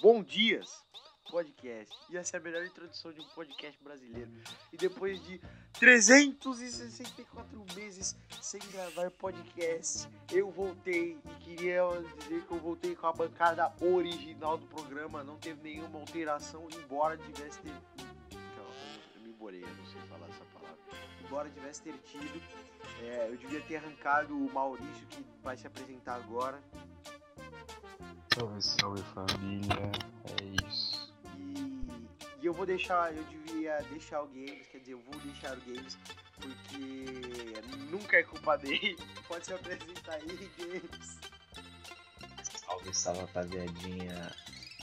Bom Dias Podcast. Essa é a melhor introdução de um podcast brasileiro. E depois de 364 meses sem gravar podcast, eu voltei e queria dizer que eu voltei com a bancada original do programa. Não teve nenhuma alteração, embora tivesse ter. Eu me emborei, eu não sei falar essa palavra. Embora tivesse ter tido, é, eu devia ter arrancado o Maurício, que vai se apresentar agora. Salve, salve família, é isso. E, e eu vou deixar, eu devia deixar o Games, quer dizer, eu vou deixar o Games, porque nunca é culpa dele. Pode se apresentar aí, Games. Salve, salve rapaziadinha.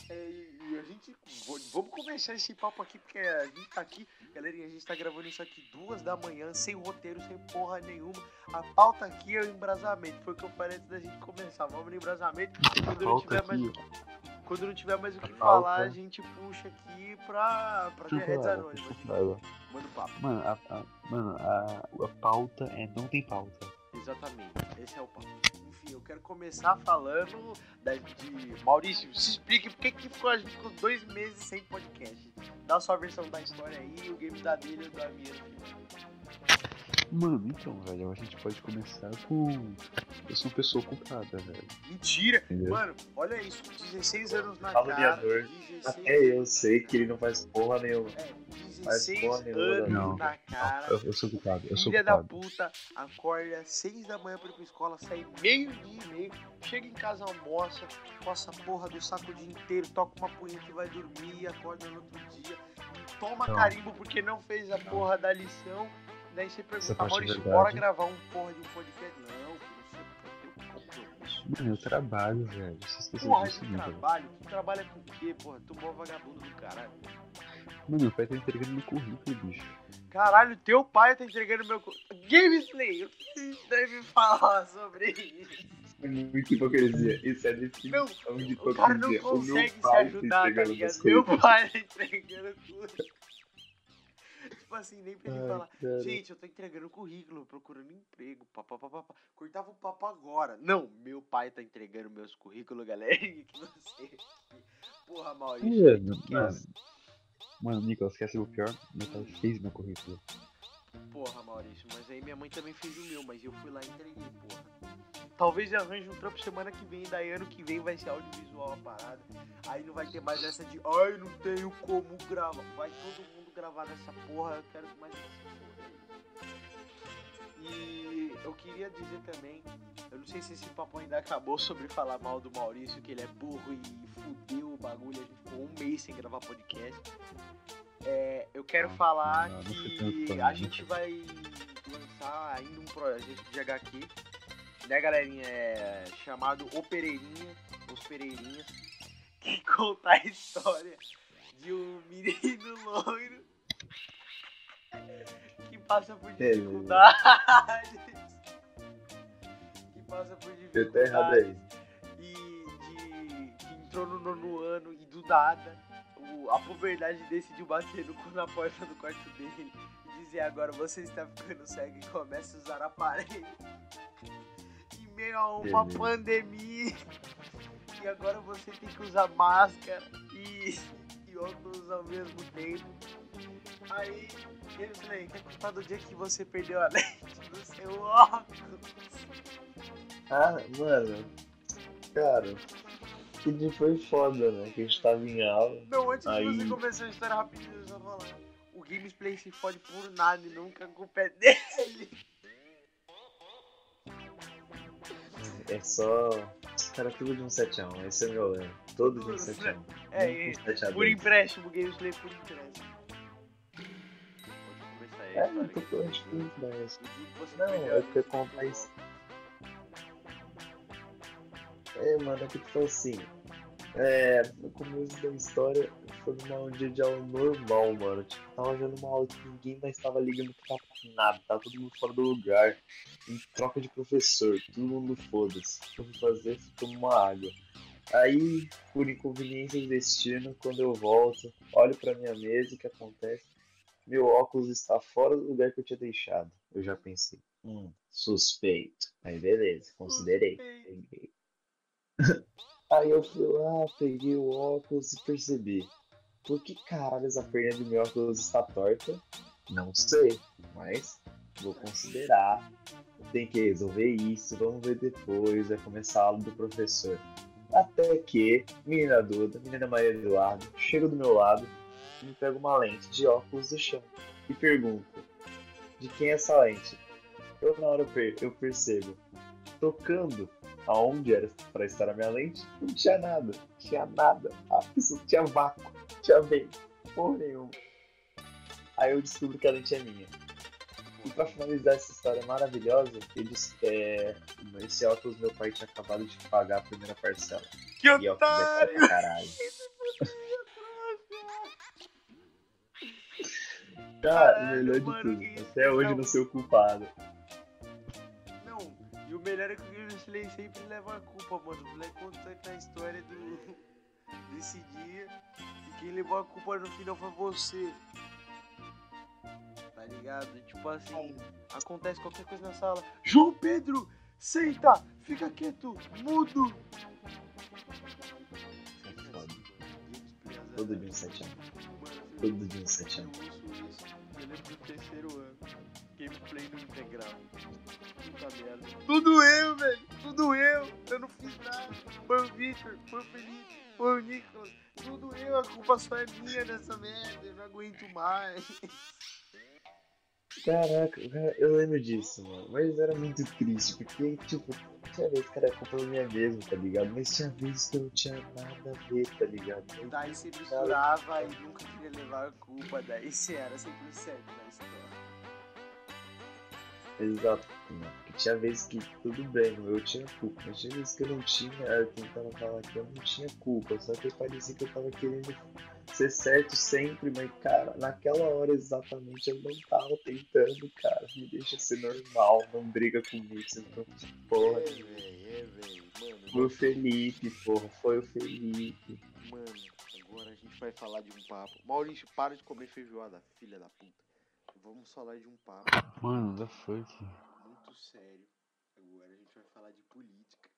É, a gente. Vamos começar esse papo aqui, porque a gente tá aqui, galerinha, a gente tá gravando isso aqui duas da manhã, sem roteiro, sem porra nenhuma. A pauta aqui é o embrasamento. Foi o que eu falei antes da gente começar. Vamos no embrasamento. Quando não tiver mais. Quando não tiver mais o que falar, a gente puxa aqui pra, pra Deixa redes anônimas. Manda o papo. Mano, a, a- mano a, a pauta é não tem pauta. Exatamente, esse é o papo. Enfim, eu quero começar falando da, de. Maurício, se explique por que ficou, a gente ficou dois meses sem podcast. Dá a sua versão da história aí, o game da dele e da minha. Mano, então, velho, a gente pode começar com. Eu sou uma pessoa ocupada, velho. Mentira! Entendeu? Mano, olha isso, 16 anos na Caluniador. cara. 16, Até eu sei que ele não faz porra nenhuma. é, Faz 16 porra nenhuma, anos não. na cara. Eu, eu sou ocupado, eu sou Filha da ocupado. puta, acorda às 6 da manhã pra ir pra escola, sai meio-dia e meio, chega em casa, almoça, passa a porra do saco o dia inteiro, toca uma punheta e vai dormir, e acorda no outro dia, toma Não. carimbo porque não fez a porra da lição. Daí você pergunta, é Maurício, verdade. bora gravar um porra de um podcast? Não, filho, você um compromisso. Mano, eu trabalho, velho. Você esqueceu Porra disso, de né, trabalho? Tu trabalha com o quê, porra? Tu mó vagabundo do caralho. Mano, meu pai tá entregando meu currículo, bicho. Caralho, teu pai tá entregando meu. co- Gameplay! O que você deve falar sobre isso? É muito hipocrisia. Isso é definição Meu, de O cara não hipocrisia. O consegue se pai tá ajudar, tá entregando ligado? Meu pai tá entregando tudo. Tipo assim, nem pra ele Ai, falar. cara. Gente, eu tô entregando currículo, procurando emprego. Pá, pá, pá, pá, pá. Cortava o papo agora. Não, meu pai tá entregando meus currículos, galera. Que sei. Porra, Maurício. Mano, que mano, mano, Nicolas, quer ser o pior? Meu pai fez meu currículo. Porra, Maurício, mas aí minha mãe também fez o meu, mas eu fui lá e entreguei, porra. Talvez eu arranje um trampo semana que vem, daí ano que vem vai ser audiovisual a parada. Aí não vai ter mais essa de, ai, não tenho como gravar. Vai todo mundo gravar nessa porra, eu quero mais. E eu queria dizer também, eu não sei se esse papo ainda acabou sobre falar mal do Maurício, que ele é burro e fudeu o bagulho, a gente ficou um mês sem gravar podcast. É, eu quero Ah, falar não, que a né? gente vai lançar ainda um projeto de HQ, né, galerinha? É chamado O Pereirinha, Os Pereirinhas, que conta a história de um menino loiro que passa por dificuldades. que passa por dificuldades. E de que entrou no nono ano e do nada o- a puberdade decidiu bater no, na porta do quarto dele e dizer agora você está ficando cego e começa a usar aparelho. Em meio a uma pandemia e agora você tem que usar máscara e, óculos ao mesmo tempo aí eles falei, quer contar do dia que você perdeu a lente do seu óculos Ah, mano. Cara, que dia foi foda, né? Que a gente tava em aula. Não, antes de Aí- você começar a história rapidinho, eu só falar. O Gamesplay se fode por nada e nunca a culpa é dele. É só. Cara, tudo de um 7x1. Esse é meu lema. Todo de um 7x1. É, é, um 7x2. por empréstimo, Gamesplay por empréstimo. Pode começar aí a É, história. não tô que você Não, eu contar seu isso. É, mano, é que foi assim. É, no começo da história foi numa- um dia de aula normal, mano. Tipo, tava vendo uma aula que ninguém mais tava ligando pra nada, tava todo mundo fora do lugar. Em troca de professor, todo mundo foda-se. O que eu fui fazer? Fui tomar uma água. Aí, por inconveniência do destino, quando eu volto, olho pra minha mesa, o que acontece? Meu óculos está fora do lugar que eu tinha deixado. Eu já pensei, hum, suspeito. Aí beleza, considerei. Suspeito. Aí eu fui lá, peguei o óculos e percebi. Por que caralho a perna do meu óculos está torta? Não sei, mas vou considerar. Tem que resolver isso, vamos ver depois, vai começar a aula do professor. Até que, menina Duda, menina Maria Eduardo, chega do meu lado e me pega uma lente de óculos do chão e pergunta: de quem é essa lente? Eu na hora eu percebo, tocando aonde era para estar a minha lente, não tinha nada, tinha nada, ah, isso tinha vácuo, tinha vento, porra nenhuma. Aí eu descubro que a lente é minha. E pra finalizar essa história maravilhosa, eles, é, esse óculos meu pai tinha acabado de pagar a primeira parcela. Que E é otário! pra caralho. Cara, melhor de mano, tudo, até hoje não. não sou o culpado. E o melhor é que o Guilherme sempre leva a culpa, mano. O moleque conta a história do... desse dia e quem levou a culpa no final foi você. Tá ligado? Tipo assim, acontece qualquer coisa na sala. João Pedro, senta, fica quieto, mudo. Todo dia um sete anos. Todo dia um sete anos. eu lembro do terceiro ano. Gameplay no integral. Puta merda. Tudo eu, velho. Tudo eu. Eu não fiz nada. Foi o Victor, foi o Felipe, foi o Nicolas. Tudo eu. A culpa só é minha nessa merda. Eu não aguento mais. Caraca, cara, eu lembro disso, mano. Mas era muito triste, porque, tipo, tinha vezes que era culpa minha mesmo, tá ligado? Mas tinha vezes que eu não tinha nada a ver, tá ligado? Daí você misturava e nunca queria levar a culpa. Daí você era sempre o certo na história. Exato, mano. Porque tinha vezes que tudo bem, eu tinha culpa, mas tinha vezes que eu não tinha, eu tentava falar que eu não tinha culpa, só que parecia que eu tava querendo ser certo sempre, mas cara, naquela hora exatamente eu não tava tentando, cara. Me deixa ser normal, não briga comigo, você não porra. É, velho, é, velho. Mano, Foi o Felipe, porra, foi o Felipe. Mano, agora a gente vai falar de um papo. Maurício, para de comer feijoada, filha da puta. Vamos falar de um papo Mano, da fuck. muito sério. Agora a gente vai falar de política.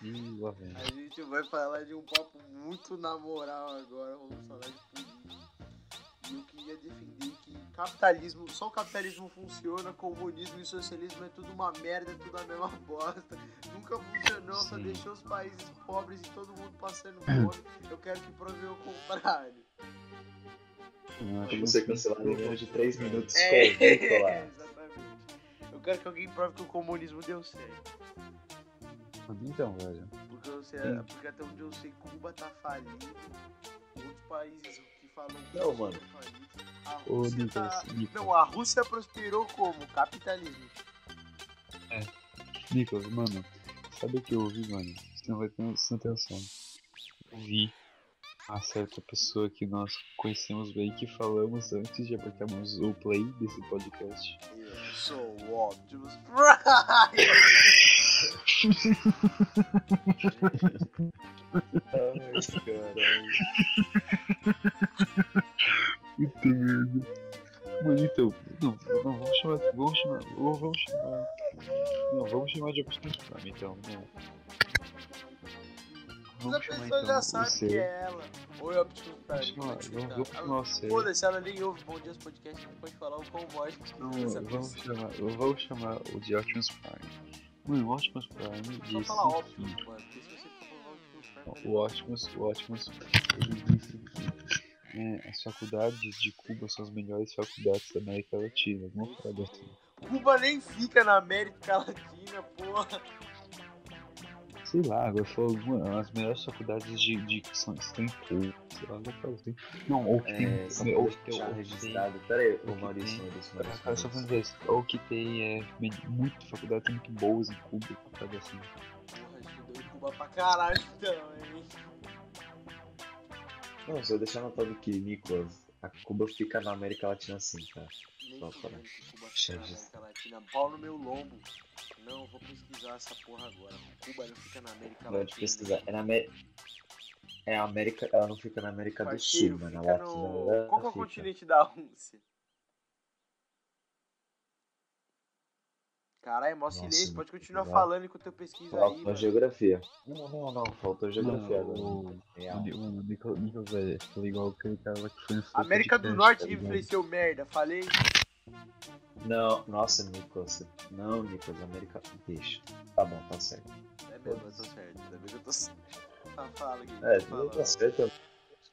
Ih, lá vem. A gente vai falar de um papo muito na moral agora. Vamos falar de política. E eu queria defender que capitalismo, só o capitalismo funciona, comunismo e socialismo é tudo uma merda, é tudo a mesma bosta. Nunca funcionou, só Sim. deixou os países pobres e todo mundo passando fome. Eu quero que prove o contrário. Eu acho Pra você que- cancelar em menos de 3 minutos É, com Nicolas. exatamente. Eu quero que alguém prove que o comunismo deu certo. Então, velho. Porque, você, Sim. porque até onde eu sei, Cuba tá falido. Outros países que falam Não, mano. falidos. A Ô, Rússia Nicolas, tá... Não, a Rússia prosperou como? Capitalismo. Nicolas, mano, sabe o que eu ouvi, mano? Você não vai ter você não tem noção. Eu vi uma certa pessoa que nós conhecemos bem que falamos antes de apertarmos o play desse podcast. Eu sou o Optimus Prime. Ai, caralho. Puta merda. Mano, então, não, não, vamos chamar, vamos chamar, vamos chamar, não, vamos chamar de Optimus Prime, então, não. Mas a Vamos pessoa então já o sabe que é ela. Oi, Optimus Vamos Prime. você vamos, tá? vamos chamar o seu. Foda-se, ela nem ouve Bom Dias Podcast, não pode falar o quão bosta que Não, vamos chamar, vamos chamar o de Optimus Prime. Mano, o Optimus Prime Só disse falar que- Optimus, mano. Porque se você for falar Optimus Prime... O Optimus, o Optimus, ele disse que é, as faculdades de Cuba são as melhores faculdades da América Latina, parada assim. Cuba nem fica na América Latina, porra. Sei lá, agora falou mano, as melhores faculdades de, de que são, estão em Cuba, sei lá, falou assim. Não, ou que É, tem. só ou que tem. deixar ou que registrado. Pera aí, o ô Maurício, tem- Maurício, tem- Maurício. Cara, só ou que tem é, muito faculdades muito boas em Cuba, uma parada assim. Porra, estudou em Cuba pra caralho então, hein. Não, só deixar notado que, Nicolas, a Cuba fica na América Latina sim, tá? Para que Cuba na Latina. Pau no meu lombo. Não, vou pesquisar essa porra agora. Cuba não fica na América Não, Latina. pesquisar. É na América. É a América. Ela não fica na América Parceiro, do Sul, mano. fica Ela no... Qual que é o continente da Rússia? Caralho, mó Nossa, silêncio. Pode continuar vai. falando enquanto eu pesquiso aí, Faltou mano. geografia. Não, não, não. Faltou geografia agora. o- Real. O Ni- o Nicolas, falou igual aquele cara lá que foi América do Norte tá ligado? influenciou merda, falei. Não, nossa, Nicolas. Não, Nicolas, América. Deixa. Tá bom, tá certo. É mesmo, eu tô certo. Ainda bem que eu tô certo. Ah, fala, Gui. É, fala, tá certo.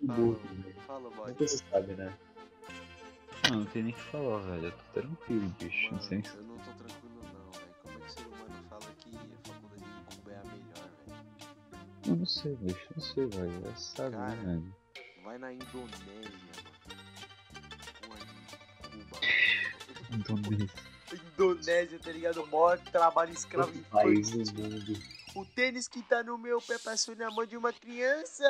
Fala. burro, né? Fala, boy. Nunca se sabe, né? Não, não tem nem o que falar, velho. Eu tô tranquilo, bicho. Não Mano, sei. eu não sei, bicho. Não sei, velho. É sabe, Cara. né, velho? Vai na Indonésia, mano. Cuba. Indonésia. Indonésia, tá ligado? Mó trabalho escravo infantil. país do mundo. O tênis que tá no meu pé passou na mão de uma criança.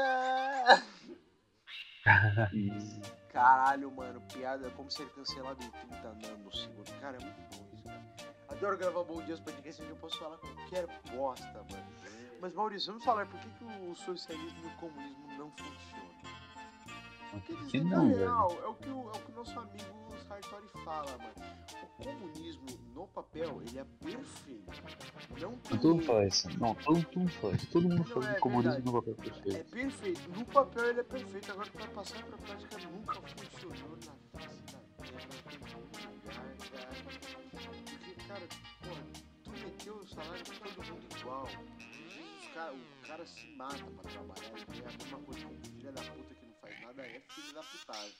Caralho, mano, piada como ser cancelado em 30 nanosegundos. Cara, é muito bom isso, cara. Adoro gravar Bom Dias Podcast onde eu posso falar qualquer bosta, mano. Mas Maurício, vamos falar por que, que o socialismo e o comunismo não funcionam? Porque Por eles que não, real, é o que o, é o que o nosso amigo Sartori fala, mano. O comunismo, no papel, ele é perfeito. Não tem Todo fala isso. Não, todo, todo mundo fala isso. Todo mundo fala é que o comunismo verdade. não vai É perfeito. perfeito. No papel ele é perfeito. Agora vai passar pra prática nunca funcionou na face da terra. Porque, cara, porra, tu meteu o salário pra todo mundo igual. Cara, o cara se mata pra trabalhar e é a mesma coisa que um filho da puta que não faz nada é filho da putagem.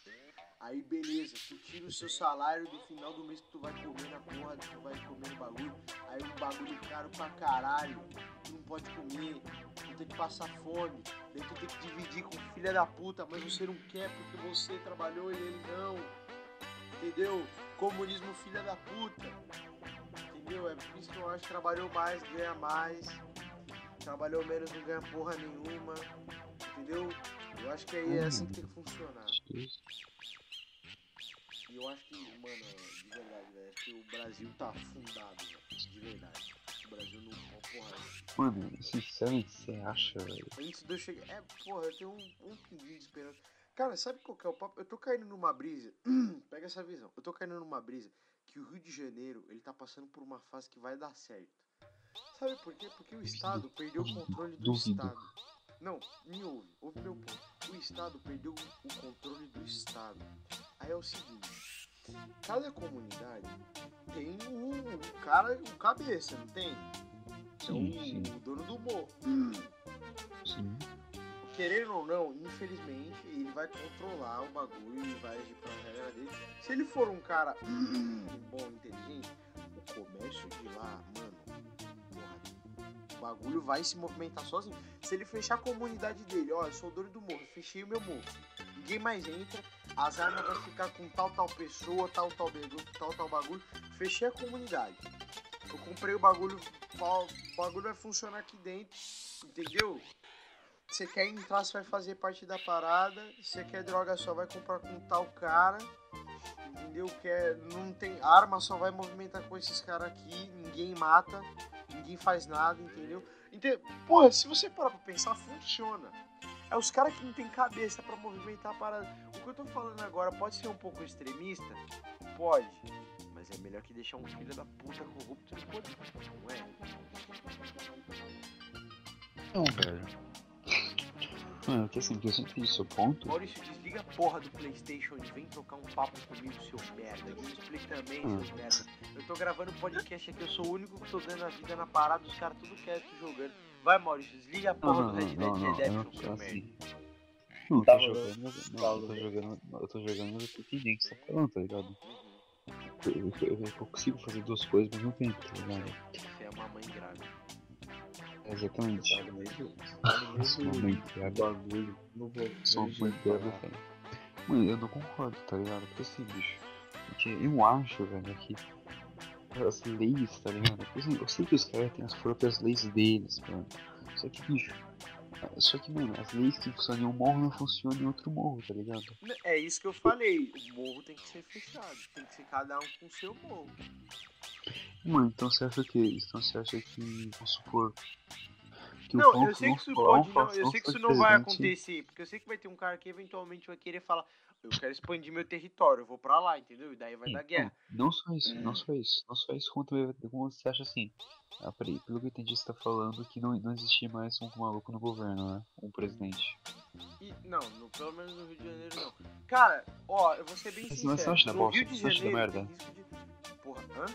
Aí beleza, tu tira o seu salário do final do mês que tu vai comer na porra, tu vai comer no bagulho. Aí um bagulho caro pra caralho, tu não pode comer, tu tem que passar fome, daí tu tem que dividir com o filho da puta, mas você não quer porque você trabalhou e ele não. Entendeu? Comunismo filha da puta. Entendeu? É por isso que eu acho que trabalhou mais, ganha mais. Trabalhou menos, não ganha porra nenhuma. Entendeu? Eu acho que aí é assim que tem que funcionar. E eu acho que, mano, de verdade, velho, acho que o Brasil tá afundado, velho. De verdade. O Brasil não. ó, Porra, Mano, sinceramente, você acha, velho? antes de eu chegar. É, porra, eu tenho um, um pinguinho de esperança. Cara, sabe qual que é o papo? Eu tô caindo numa brisa. Pega essa visão. Eu tô caindo numa brisa que o Rio de Janeiro, ele tá passando por uma fase que vai dar certo. Sabe por quê? Porque o Estado perdeu o controle do duvido. Estado. Não, me ouve, ouve meu ponto. O Estado perdeu o controle do Estado. Aí é o seguinte, cada comunidade tem o, o cara, o cabeça, não tem? É Sim, o, sim. o dono do morro. Sim. Querendo ou não, infelizmente, ele vai controlar o bagulho e vai agir pela regra dele. Se ele for um cara bom, inteligente, o comércio de lá, mano, bagulho vai se movimentar sozinho. Se ele fechar a comunidade dele, ó, eu sou o dono do morro, fechei o meu morro, ninguém mais entra, as armas vai ficar com tal, tal pessoa, tal, tal, bagulho, tal, tal bagulho, fechei a comunidade. Eu comprei o bagulho, o bagulho vai funcionar aqui dentro, entendeu? Você quer entrar, você vai fazer parte da parada. Você quer droga, só vai comprar com tal cara. Entendeu? Quer, não tem arma, só vai movimentar com esses caras aqui. Ninguém mata, ninguém faz nada, entendeu? Entendeu? Porra, se você parar pra pensar, funciona. É os caras que não tem cabeça pra movimentar a parada. O que eu tô falando agora pode ser um pouco extremista? Pode. Mas é melhor que deixar um filho da puta corrupto no poder, não é? Não, velho. Mano, que assim, que eu sempre fiz seu ponto. Maurício, desliga a porra do Playstation e vem trocar um papo comigo, seu merda. Me explica também, Hum. seus merda. Eu tô gravando podcast aqui, eu sou o único que tô dando a vida na parada, os caras tudo quieto jogando. Vai, Maurício, desliga a Não, porra não, do não, Red não, Dead não, Redemption, não seu sou merda. assim. Não, eu tô Tava- jogando, não, eu tô jogando, eu tô jogando, mas eu tô entendendo o que você tá falando, tá ligado? Uhum. Eu, eu- eu- consigo fazer duas coisas ao mesmo tempo, tá ligado? Você é uma mãe grávida. Exatamente. No no criada, bagulho. Falar. velho. Mano, eu não concordo, tá ligado? Porque assim, bicho. Porque eu acho, velho, que as leis, tá ligado? Porque, assim, eu sei que os caras têm as próprias leis deles, mano. Só que, bicho. Só que, mano, as leis que funcionam em um morro não funcionam em outro morro, tá ligado? É isso que eu falei, o morro tem que ser fechado, tem que ser cada um com o seu morro. Mano, então você acha que. Então você acha que. Vamos supor. que Não, o eu sei que isso pode não, eu sei que isso não vai acontecer, porque eu sei que vai ter um cara que eventualmente vai querer falar, eu quero expandir meu território, eu vou pra lá, entendeu? E daí vai Sim, dar guerra. Não, não só isso, não só isso, não só isso, como, também, como você acha assim. Ah, peraí, pelo que eu entendi, você tá falando que não, não existia mais um maluco no governo, né? Um presidente. E, não, no- pelo menos no Rio de Janeiro não. Cara, ó, eu vou ser bem Mas sincero. você não acha da bosta? Você acha da merda? Porra, hã?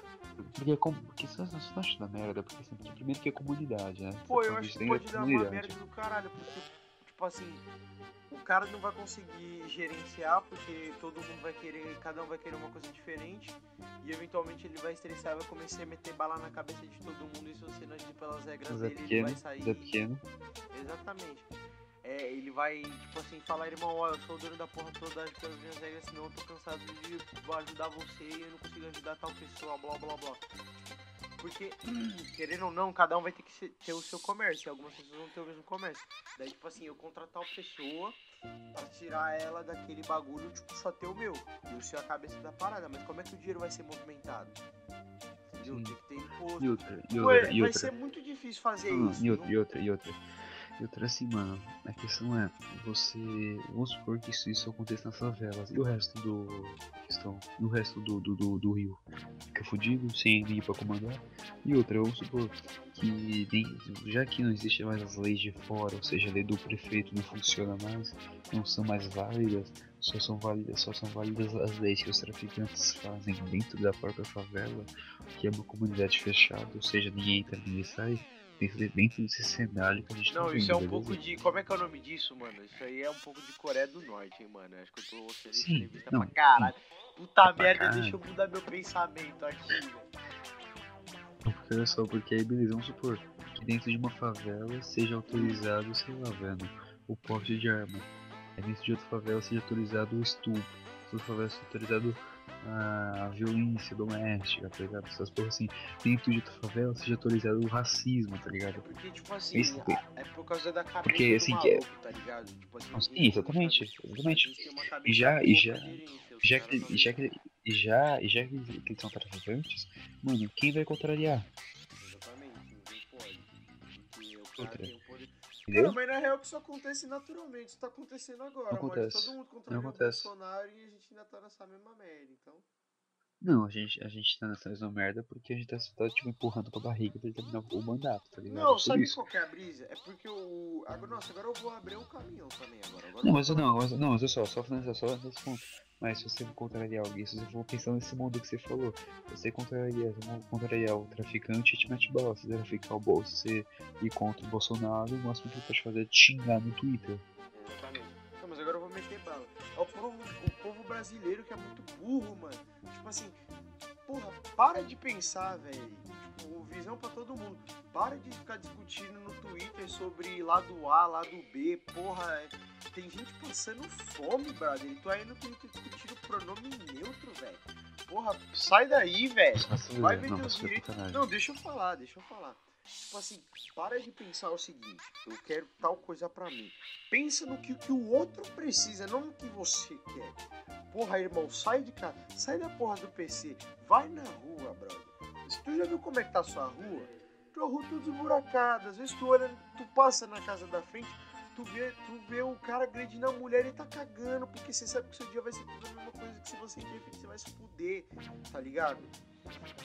Porque é você não acha da merda, porque assim, primeiro que é comunidade, né? Pô, eu acho que pode de dar uma merda do caralho, porque, tipo assim, o cara não vai conseguir gerenciar, porque todo mundo vai querer, cada um vai querer uma coisa diferente, e eventualmente ele vai estressar e vai começar a meter bala na cabeça de todo mundo, e se você não agir pelas regras Mas é dele, ele pequeno, vai sair. mas é pequeno. Exatamente. É, ele vai, tipo assim, falar, irmão, ó, eu sou o dono da porra toda, age pelas minhas regras, senão eu tô cansado de ajudar você e eu não consigo ajudar tal pessoa, blá blá blá. Porque, querendo ou não, cada um vai ter que ter o seu comércio, e algumas pessoas vão ter o mesmo comércio. Daí, tipo assim, eu contratar tal pessoa pra tirar ela daquele bagulho, tipo, só ter o meu. E o seu é a cabeça da parada, mas como é que o dinheiro vai ser movimentado? Entendeu? Tem que ter imposto. E outra, e Ué, outra, e vai outra. ser muito difícil fazer Não, isso. e outra, não- e outra, e outra. E outra assim, mano, a questão é, você. Vamos supor que isso, isso aconteça nas favelas. E o resto do. questão. E o resto do, do, do, do Rio? Fica fudido, sem ninguém pra comandar. E outra, vamos supor que nem- já que não existe mais as leis de fora, ou seja, a lei do prefeito não funciona mais, não são mais válidas, só são válidas, só são válidas as leis que os traficantes fazem dentro da própria favela, que é uma comunidade fechada, ou seja, ninguém entra, ninguém sai, dentro, de- dentro desse cenário que a gente tá Não, vendo, isso é um beleza? pouco de. Como é que é o nome disso, mano? Isso aí é um pouco de Coreia do Norte, hein, mano? Acho que eu tô Sim, extremista não, pra caralho. Puta pra merda, caralho. deixa eu mudar meu pensamento aqui. Porque olha só, porque aí beleza, vamos supor que dentro de uma favela seja autorizado, sei lá, velho, o porte de arma. Aí dentro de outra favela seja autorizado o estupro. Outra favela seja autorizado a violência doméstica, tá ligado? Essas porras assim. Dentro de favela seja autorizado o racismo, tá ligado? Porque, tipo assim, Isso a- é por causa da cabeça Porque, do assim, que é- maluco, tá ligado? Tipo assim, Sim, os gringos, exatamente, exatamente. E já, e já, já que, e já que, e já, já que eles são traficantes, mano, quem vai contrariar? Exatamente, ninguém pode. Porque o cara Outra. tem. Entendeu? Não, mas na real que isso acontece naturalmente, isso tá acontecendo agora, Não acontece. Todo mundo contraria o. Bolsonaro e a gente ainda tá nessa mesma merda, então. Não, a gente, a gente tá nessa mesma merda porque a gente tá, tá tipo, empurrando pra barriga pra ele terminar o mandato, tá ligado? Não, Por sabe isso. qual que é a brisa? É porque o. Agora, nossa, agora eu vou abrir um caminhão também agora. agora Não, mas eu não, mas, não, mas eu só, só falando só nesse ponto. Mas se você contrariar alguém, se você for pensando nesse mundo que você falou, você contrariar, se você contrariar o traficante, te mete bala. Se você traficar o bolso, você ir contra o Bolsonaro, o máximo que ele pode fazer é te xingar no Twitter. Exatamente. Não, mas agora eu vou meter bala. É o povo, o povo brasileiro que é muito burro, mano. Tipo assim, porra, para de pensar, velho. Tipo, visão pra todo mundo. Para de ficar discutindo no Twitter sobre lado A, lado B. Porra, é- tem gente passando fome, brother. E tu aí no Twitter discutindo pronome neutro, velho. Porra, sai daí, velho. Vai ver não, teus mas foi direitos. Não, deixa eu falar, deixa eu falar. Tipo assim, para de pensar o seguinte, eu quero tal coisa pra mim. Pensa no que, que o outro precisa, não no que você quer. Porra, irmão, sai de casa, sai da porra do PC, vai na rua, brother. Se tu já viu como é que tá a sua rua, tua rua tudo esburacada. Às vezes tu olha, tu passa na casa da frente, tu vê, tu vê o cara agredindo a mulher e tá cagando, porque você sabe que seu dia vai ser tudo a mesma coisa que se você interferir, você vai se fuder, tá ligado?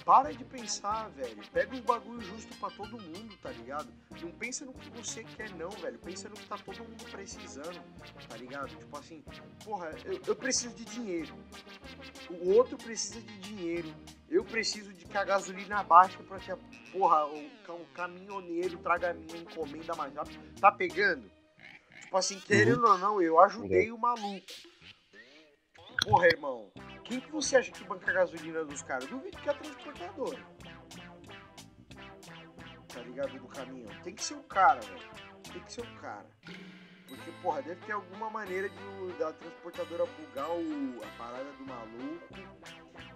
Para de pensar, velho. Pega um bagulho justo pra todo mundo, tá ligado? Não pensa no que você quer, não, velho. Pensa no que tá todo mundo precisando, tá ligado? Tipo assim, porra, eu, eu preciso de dinheiro. O outro precisa de dinheiro. Eu preciso de que a gasolina baixe pra que a porra, o, o caminhoneiro traga a minha encomenda mais rápido. Tá pegando? Tipo assim, querendo ou não, eu ajudei o maluco. Porra, irmão. Quem que você acha que banca a gasolina dos caras? Duvido que é a transportadora. Tá ligado? Do caminhão. Tem que ser o cara, velho. Tem que ser o cara. Porque, porra, deve ter alguma maneira de da transportadora bugar o, a parada do maluco.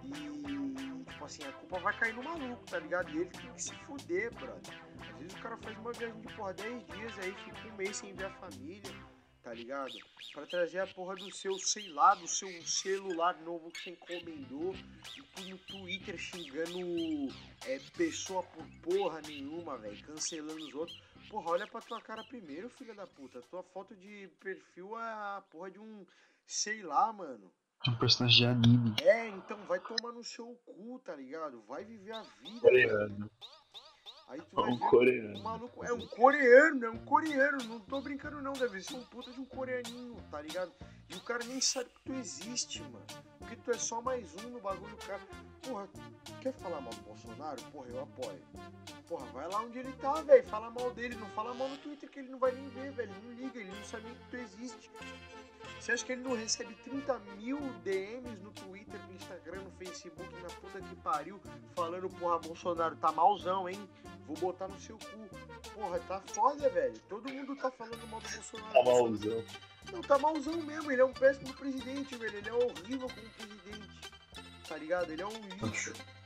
E, tipo assim, a culpa vai cair no maluco, tá ligado? E ele tem que se fuder, brother. Às vezes o cara faz uma viagem de, porra, 10 dias aí, fica um mês sem ver a família, tá ligado? Pra trazer a porra do seu, sei lá, do seu celular novo que você encomendou. E no Twitter xingando é, pessoa por porra nenhuma, velho. Cancelando os outros. Porra, olha pra tua cara primeiro, filha da puta. Tua foto de perfil é a porra de um. Sei lá, mano. Um personagem de anime. É, então vai tomar no seu cu, tá ligado? Vai viver a vida. velho. Aí tu vai Um ver coreano. um maluco. É um coreano, é um coreano. Não tô brincando, não. Deve ser um puta de um coreaninho, tá ligado? E o cara nem sabe que tu existe, mano. Porque tu é só mais um no bagulho, cara. Porra, quer falar mal do Bolsonaro? Porra, eu apoio. Porra, vai lá onde ele tá, velho. Fala mal dele. Não fala mal no Twitter que ele não vai nem ver, velho. Não liga, ele não sabe nem que tu existe. Você acha que ele não recebe 30 mil DMs no Twitter, no Instagram, no Facebook, na puta que pariu, falando, porra, Bolsonaro tá malzão, hein? Vou botar no seu cu. Porra, tá foda, velho. Todo mundo tá falando mal do Bolsonaro. Tá malzão. Não, tá malzão mesmo. Ele é um péssimo presidente, velho. Ele é horrível como presidente. Tá ligado? Ele é um lixo.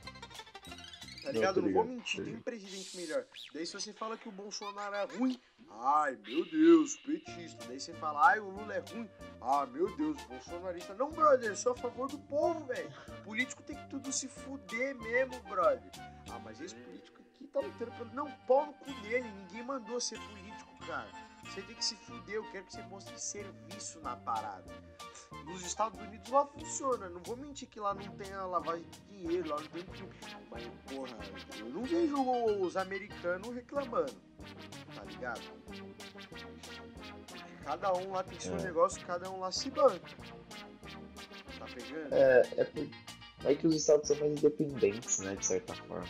Tá Não, ligado? tô Não vou mentir, tem ligado. presidente melhor. Daí se você fala que o Bolsonaro é ruim, ai meu Deus, petista. Daí você fala, ai o Lula é ruim, ah meu Deus, bolsonarista. Não, brother, sou a favor do povo, velho. Político tem que tudo se fuder mesmo, brother. Ah, mas esse político aqui tá lutando pelo. Não, pau no cu dele, ninguém mandou ser político, cara. Você tem que se fuder, eu quero que você mostre serviço na parada. Nos Estados Unidos lá funciona, não vou mentir que lá não tem a lavagem de dinheiro, lá não tem crime. Mas, porra, eu não vejo os americanos reclamando, tá ligado? Cada um lá tem seu É. negócio, cada um lá se banca. Tá pegando? É, é, por- é que os estados são mais independentes, né, de certa forma.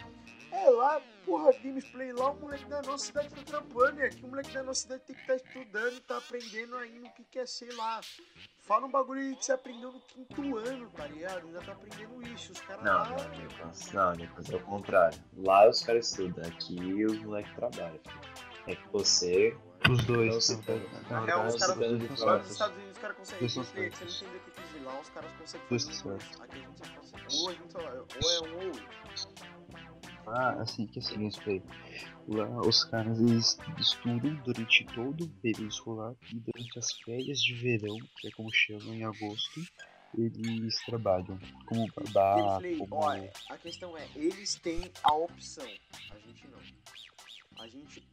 É lá, porra, gameplay lá, o moleque da nossa cidade tá trampando, e aqui o moleque da nossa cidade tem que estar estudando, tá aprendendo ainda o que quer ser lá. Fala um bagulho aí que você aprendeu no quinto ano, tá ligado? Ainda tá aprendendo isso, os caras Não, lá. não, Nicolas. Não, Nicolas, é o contrário. Lá os caras estudam, aqui os moleques trabalham. É que você. Os dois. Não na Na real, verdade, os caras Estados Unidos os caras conseguem Dois são gameplay, você não certos. entendeu o que eu quis dizer. Lá os caras conseguem Dois fazer são os dois. certos. Aqui a gente só consegue. Ou a gente só. Ou é um ou outro. Ah, assim, que assim, eu expliquei. Lá os caras eles estudam durante todo o período escolar e durante as férias de verão, que é como chamam em agosto, eles trabalham como babá, como... olha, a questão é, eles têm a opção. A gente não. A gente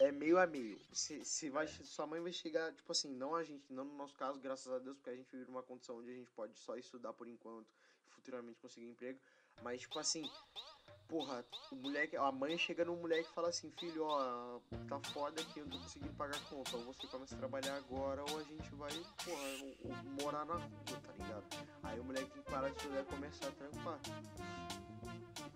é meio a meio. Se, se vai, sua mãe vai chegar, tipo assim, não a gente, não no nosso caso, graças a Deus, porque a gente vive numa condição onde a gente pode só estudar por enquanto e futuramente conseguir emprego. Mas, tipo assim, porra, o moleque, a mãe chega no moleque e fala assim, filho, ó, tá foda aqui, eu não tô conseguindo pagar a conta. Ou você começa a trabalhar agora, ou a gente vai, porra, ou- ou morar na rua, tá ligado? Aí o moleque tem que parar de estudar e começar a trampar.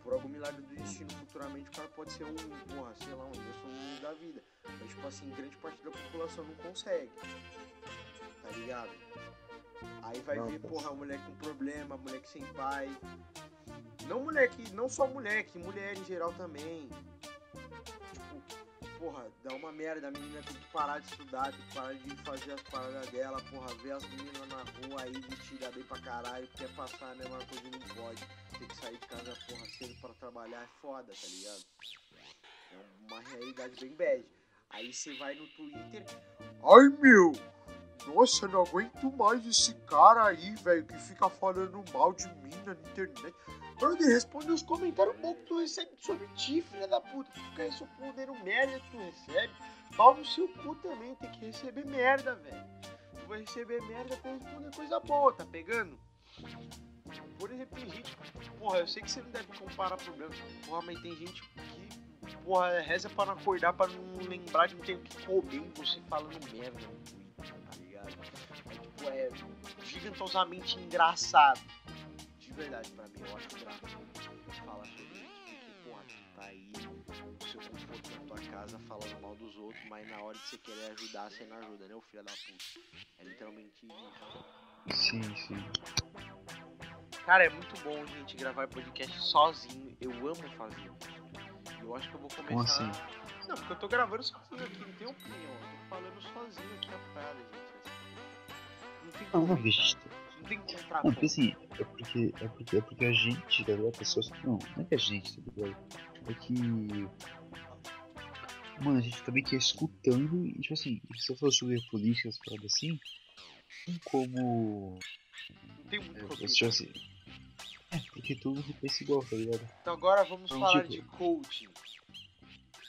Por algum milagre do destino, futuramente o cara pode ser um, porra, sei lá, um Anderson da vida. Mas, tipo assim, grande parte da população não consegue. Tá ligado? Aí vai Não, ver, porra, moleque com problema, moleque sem pai. Não moleque, não só moleque, mulher em geral também. Tipo, porra, dá uma merda, a menina tem que parar de estudar, tem que parar de fazer as paradas dela, porra, ver as meninas na rua aí vestidas bem pra caralho, quer passar a mesma coisa não pode. Tem que sair de casa, porra, cedo pra trabalhar, é foda, tá ligado? É uma realidade bem bad. Aí você vai no Twitter. Ai meu! Nossa, não aguento mais esse cara aí, velho, que fica falando mal de mim na internet. Brother, responde os comentários bons que tu recebe sobre ti, filha da puta. Tu fica respondendo merda que tu recebe. Pau no seu cu também, tem que receber merda, velho. Tu vai receber merda pra responder coisa boa, tá pegando? Por exemplo, gente. Porra, eu sei que você não deve comparar problemas. Porra, mas tem gente que. Porra, reza pra não acordar, pra não lembrar de não ter o que comer você falando merda É tipo, é gigantosamente engraçado. De verdade, pra mim, eu acho engraçado falar sobre porra, tu tá aí no seu conforto na tua casa falando mal dos outros, mas na hora de você querer ajudar, você não ajuda, né, o filho da puta? É literalmente isso. Sim, sim. Cara, é muito bom, gente, gravar podcast sozinho. Eu amo fazer. Eu acho que eu vou começar. Como assim? Não, porque eu tô gravando sozinho aqui, não tem opinião. Eu tô falando sozinho aqui a parada, gente. Não tem Não, como. não, bicho. Não tem Não, contraponto. porque assim, é porque, é porque, é porque a gente, tá ligado? Pessoas. Não, não é que a gente, tá ligado? É que. Mano, a gente também que é escutando e, tipo assim, se eu for sobre política, as paradas assim, tem como. Não tem muito É, tipo assim. É, porque mundo pensa igual, tá ligado? Então agora vamos Então, falar tipo- de coaching.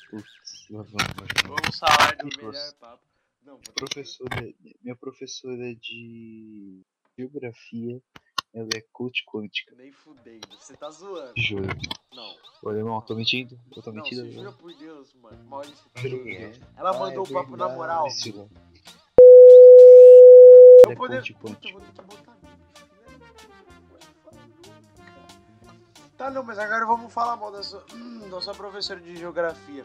Putz. Vamos, vamos, vamos. Vamos falar do melhor papo. Não, Professora, minha professora de geografia, ela é coach quântica. Nem fudendo. Você tá zoando. Juro. Não. Olha, irmão, tô mentindo? Eu tô Não, mentindo? você jura por Deus, mano. Maurício, tá Juro mesmo. Ela Ah, mandou é o papo na moral. Eu é poder... coach quântica. botar Tá, não, mas agora vamos falar mal da sua, da sua professora de geografia.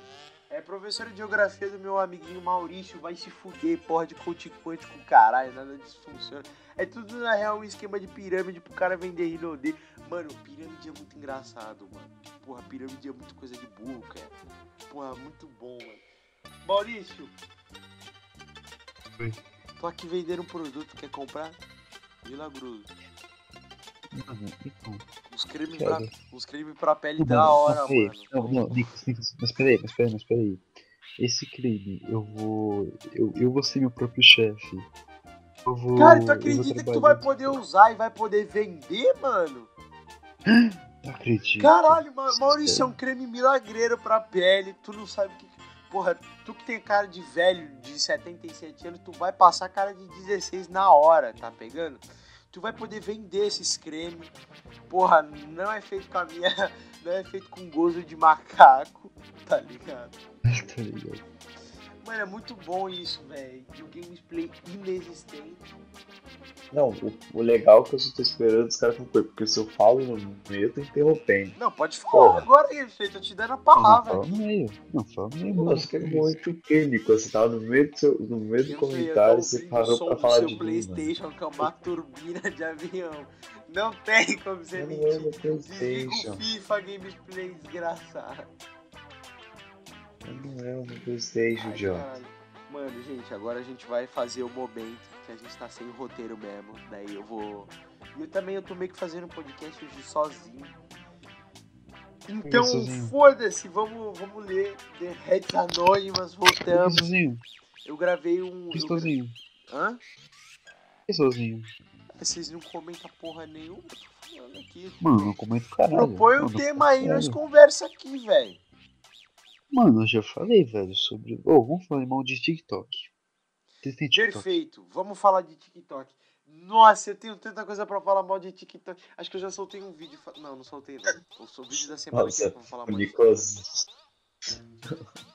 É professora de geografia do meu amiguinho Maurício, vai se fuder, porra de coach quântico, caralho, nada disso funciona. É tudo na real um esquema de pirâmide pro cara vender Rinode. Mano, pirâmide é muito engraçado, mano. Porra, pirâmide é muito coisa de burro, cara. Porra, muito bom, mano. Maurício. Oi. Tô aqui vendendo um produto, quer comprar? Milagroso. Mano, cremes Quero. pra, uns creme pra pele Não, da hora, peraí. mano. Não, não, Nicolas, Nicolas, mas peraí, mas peraí, mas peraí. Esse crime, eu vou. Eu, eu vou ser meu próprio chefe. Eu vou. Cara, tu acredita que tu vai poder usar e vai poder vender, mano? Não acredito. Caralho, Ma- Maurício, é um creme milagreiro pra pele. Tu não sabe o que. Porra, tu que tem cara de velho de 77 anos, tu vai passar cara de 16 na hora, tá pegando? Tu vai poder vender esses cremes. Porra, não é feito com a minha. Não é feito com gozo de macaco, tá ligado? Tá ligado? Mano, é muito bom isso, velho. E o gameplay inexistente. Não, o, o legal é que eu só tô esperando os caras concluírem, porque se eu falo no meio, eu tô interrompendo. Não, pode falar Porra. agora aí, filho. Tô te dando a Não, palavra fala aqui. no meio. Não, fala no meio. mano. Nossa, que é muito o quê, Nicolas? Você tava no meio do, seu, no meio do comentário, você parou pra falar de mim. Playstation, que é uma turbina de avião. Não tem como você não mentir. Desliga o FIFA Gameplay desgraçado. Eu não Playstation, Ai, idiota. Mano, gente, agora a gente vai fazer o momento que a gente tá sem roteiro mesmo. Daí eu vou. E eu também eu tô meio que fazendo um podcast hoje sozinho. Então, foda-se, vamos, vamos ler The Reds Anônimas, que voltamos. sozinho? Eu gravei um. Eu sozinho? Hã? Que sozinho? Vocês não comentam porra nenhuma, eu tô falando aqui. Mano, não comento caralho. Propõe um Mano, tema aí, nós conversa aqui, velho. Mano, eu já falei, velho, sobre. Ô, vamos falar mal de TikTok. Vocês têm TikTok? Perfeito, vamos falar de TikTok. Nossa, eu tenho tanta coisa pra falar mal de TikTok. Acho que eu já soltei um vídeo. fa- Não, não soltei não. Eu sou o vídeo da semana Nossa, que pra falar mal de Nicolas,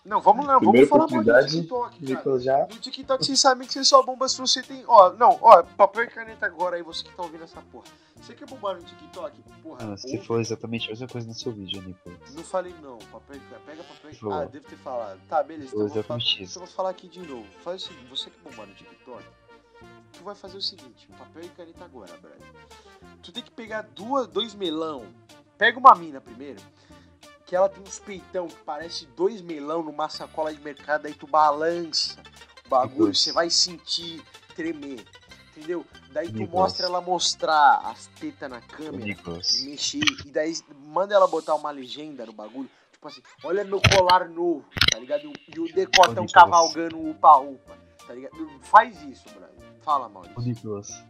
Não, vamos lá, vamos Primeira falar mal de oportunidade, TikTok, cara. Já. No TikTok vocês sabem que você só bomba se você tem. Ó, não, ó, papel e caneta agora aí, você que tá ouvindo essa porra. Você quer bombar no TikTok? Porra, Ah, você ouve. falou exatamente a mesma coisa no seu vídeo, Nicolas. Não falei não, papel e caneta. Pega papel e Falou. Ah, devo ter falado. Tá, beleza. Então vou, falar, então falar aqui de novo. Faz o seguinte, você que bombar no TikTok, tu vai fazer o seguinte, papel e caneta agora, brother. Tu tem que pegar duas, dois melão. Pega uma mina primeiro, que ela tem uns peitão que parece dois melão numa sacola de mercado, aí tu balança o bagulho, você vai sentir tremer. Entendeu? Daí tu Nicolas. mostra ela mostrar as tetas na câmera Nicolas. mexer e daí manda ela botar uma legenda no bagulho. Tipo assim, olha meu colar novo, tá ligado? E o decotão Nicolas. cavalgando o upa-upa, tá ligado? Faz isso, brother. Fala, Maurício. Nicolas.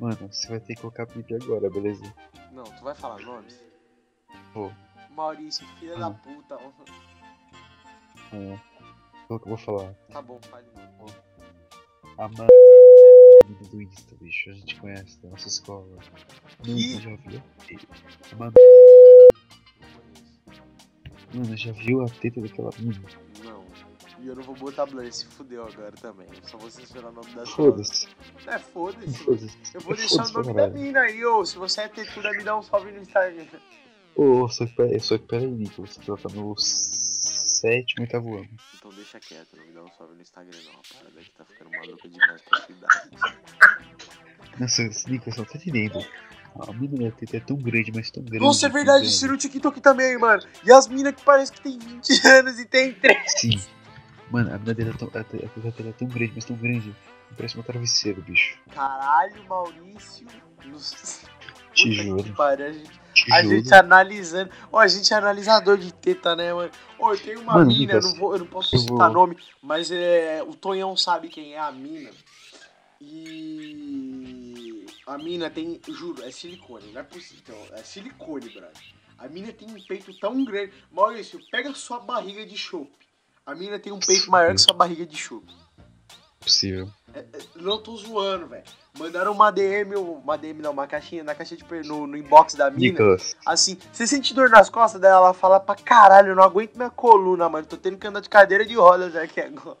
Mano, você vai ter que colocar bip agora, beleza? Não, tu vai falar nomes? Vou. Maurício, filha da Hum. puta. É. Qual que eu vou falar? Tá bom, fale. A menina do Insta, bicho. A gente conhece da nossa escola. Mano, já viu? A Ma... Conheço. Mano, já viu a teta daquela mina? Não. E eu não vou botar blur, se fudeu agora também. Só vou censurar o nome da Foda-se. É, foda-se. Foda-se. Eu vou deixar o Foda-se pra nome da mina aí, ô. Se você é tetuda, me dá um salve no Instagram. Ô, só que peraí, só que. Ela tá no sétimo, oitavo ano. Então deixa quieto, não me dá um salve no Instagram não. A parada aqui tá ficando maluca demais pra sua idade. Nossa, Nicolas, você não tá entendendo. A mina da teta é tão grande, mas tão grande. Nossa, é verdade, isso no TikTok também, mano. E as minas que parece que tem 20 anos e tem 3. Sim. Mano, a mina dela é tão, a, a teta dela é tão grande, mas tão grande. que Parece um travesseiro, bicho. Caralho, Maurício. Nos... Te juro. que pariu, a gente, Te a juro. gente analisando. Ó, a gente é analisador de teta, né, mano? Eu tenho uma Mano, mina, eu não, vou, eu não posso eu citar vou- nome, mas é, o Tonhão sabe quem é a mina. E a mina tem, juro, é silicone, não é possível. É silicone, brother. A mina tem um peito tão grande. Maurício, pega sua barriga de chope. A mina tem um peito maior que sua barriga de chuva. Possível. É, é, não tô zoando, velho. Mandaram uma DM, uma DM não, uma caixinha, na caixa de no, no inbox da mina. Nicolas, Assim, você sente dor nas costas dela? Ela fala pra caralho, eu não aguento minha coluna, mano. Tô tendo que andar de cadeira de rodas aqui agora.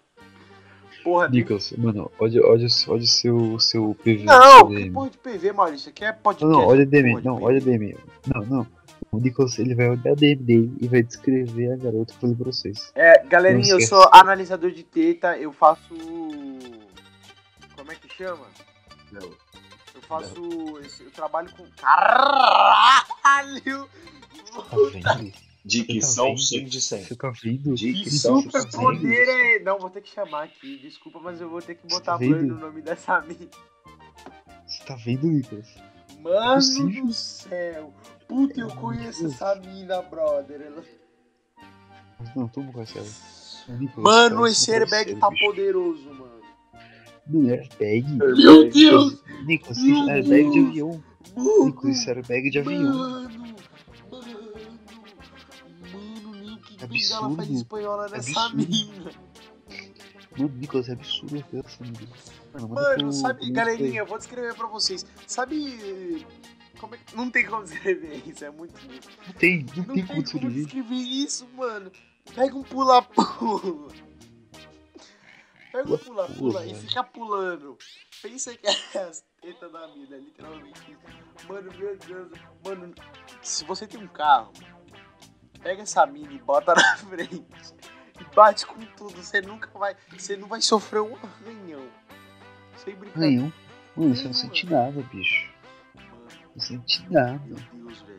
Porra, tem- Nicolas, mano, olha, olha, olha o seu, seu PV. Não, seu que porra de PV, Maurício? Aqui é podcast. Não, não, olha DM, não, olha DM. Não, não. O Nicolas, ele vai olhar a DM dele e vai descrever a garota pra vocês. É, galerinha, Não eu sou analisador de teta, eu faço. Como é que chama? Eu faço. esse- Eu trabalho com. Caralho! Tá vendo? Dicção vendo? 5 de 100. Você tá vendo? Que Dicção super 5 de 100. poder é. Não, vou ter que chamar aqui, desculpa, mas eu vou ter que botar tá blur no nome dessa mina. Você tá vendo, Nicolas? Mano possível. do céu! Puta, eu conheço essa mina, brother. Ela- Não, mundo conhece ela. Mano, esse airbag tá poderoso, mano. Não, airbag? Meu Deus! Nicolas, Meu isso é airbag de avião. Nicolas, isso é airbag de avião. Mano, mano, mano, nem que ela faz espanhola nessa Absurdo. mina. Mano, Nicolas, é absurdo a dança, mano. Sabe, galerinha, eu vou descrever pra vocês. Sabe. Como é que. Não tem como descrever isso, é muito. Não tem, não, Não tem como descrever. descrever isso, mano. Pega um pula-pula. Pega um pula-pula e fica pulando. Pensa que é as tetas da mina, literalmente. Mano, meu Deus. Mano, se você tem um carro, pega essa mina e bota na frente. E bate com tudo. Você nunca vai. Você não vai sofrer um arranhão. Sem brincadeira. Arranhão. Mano, você não sente nada, bicho. Não sente nada. meu Deus, velho.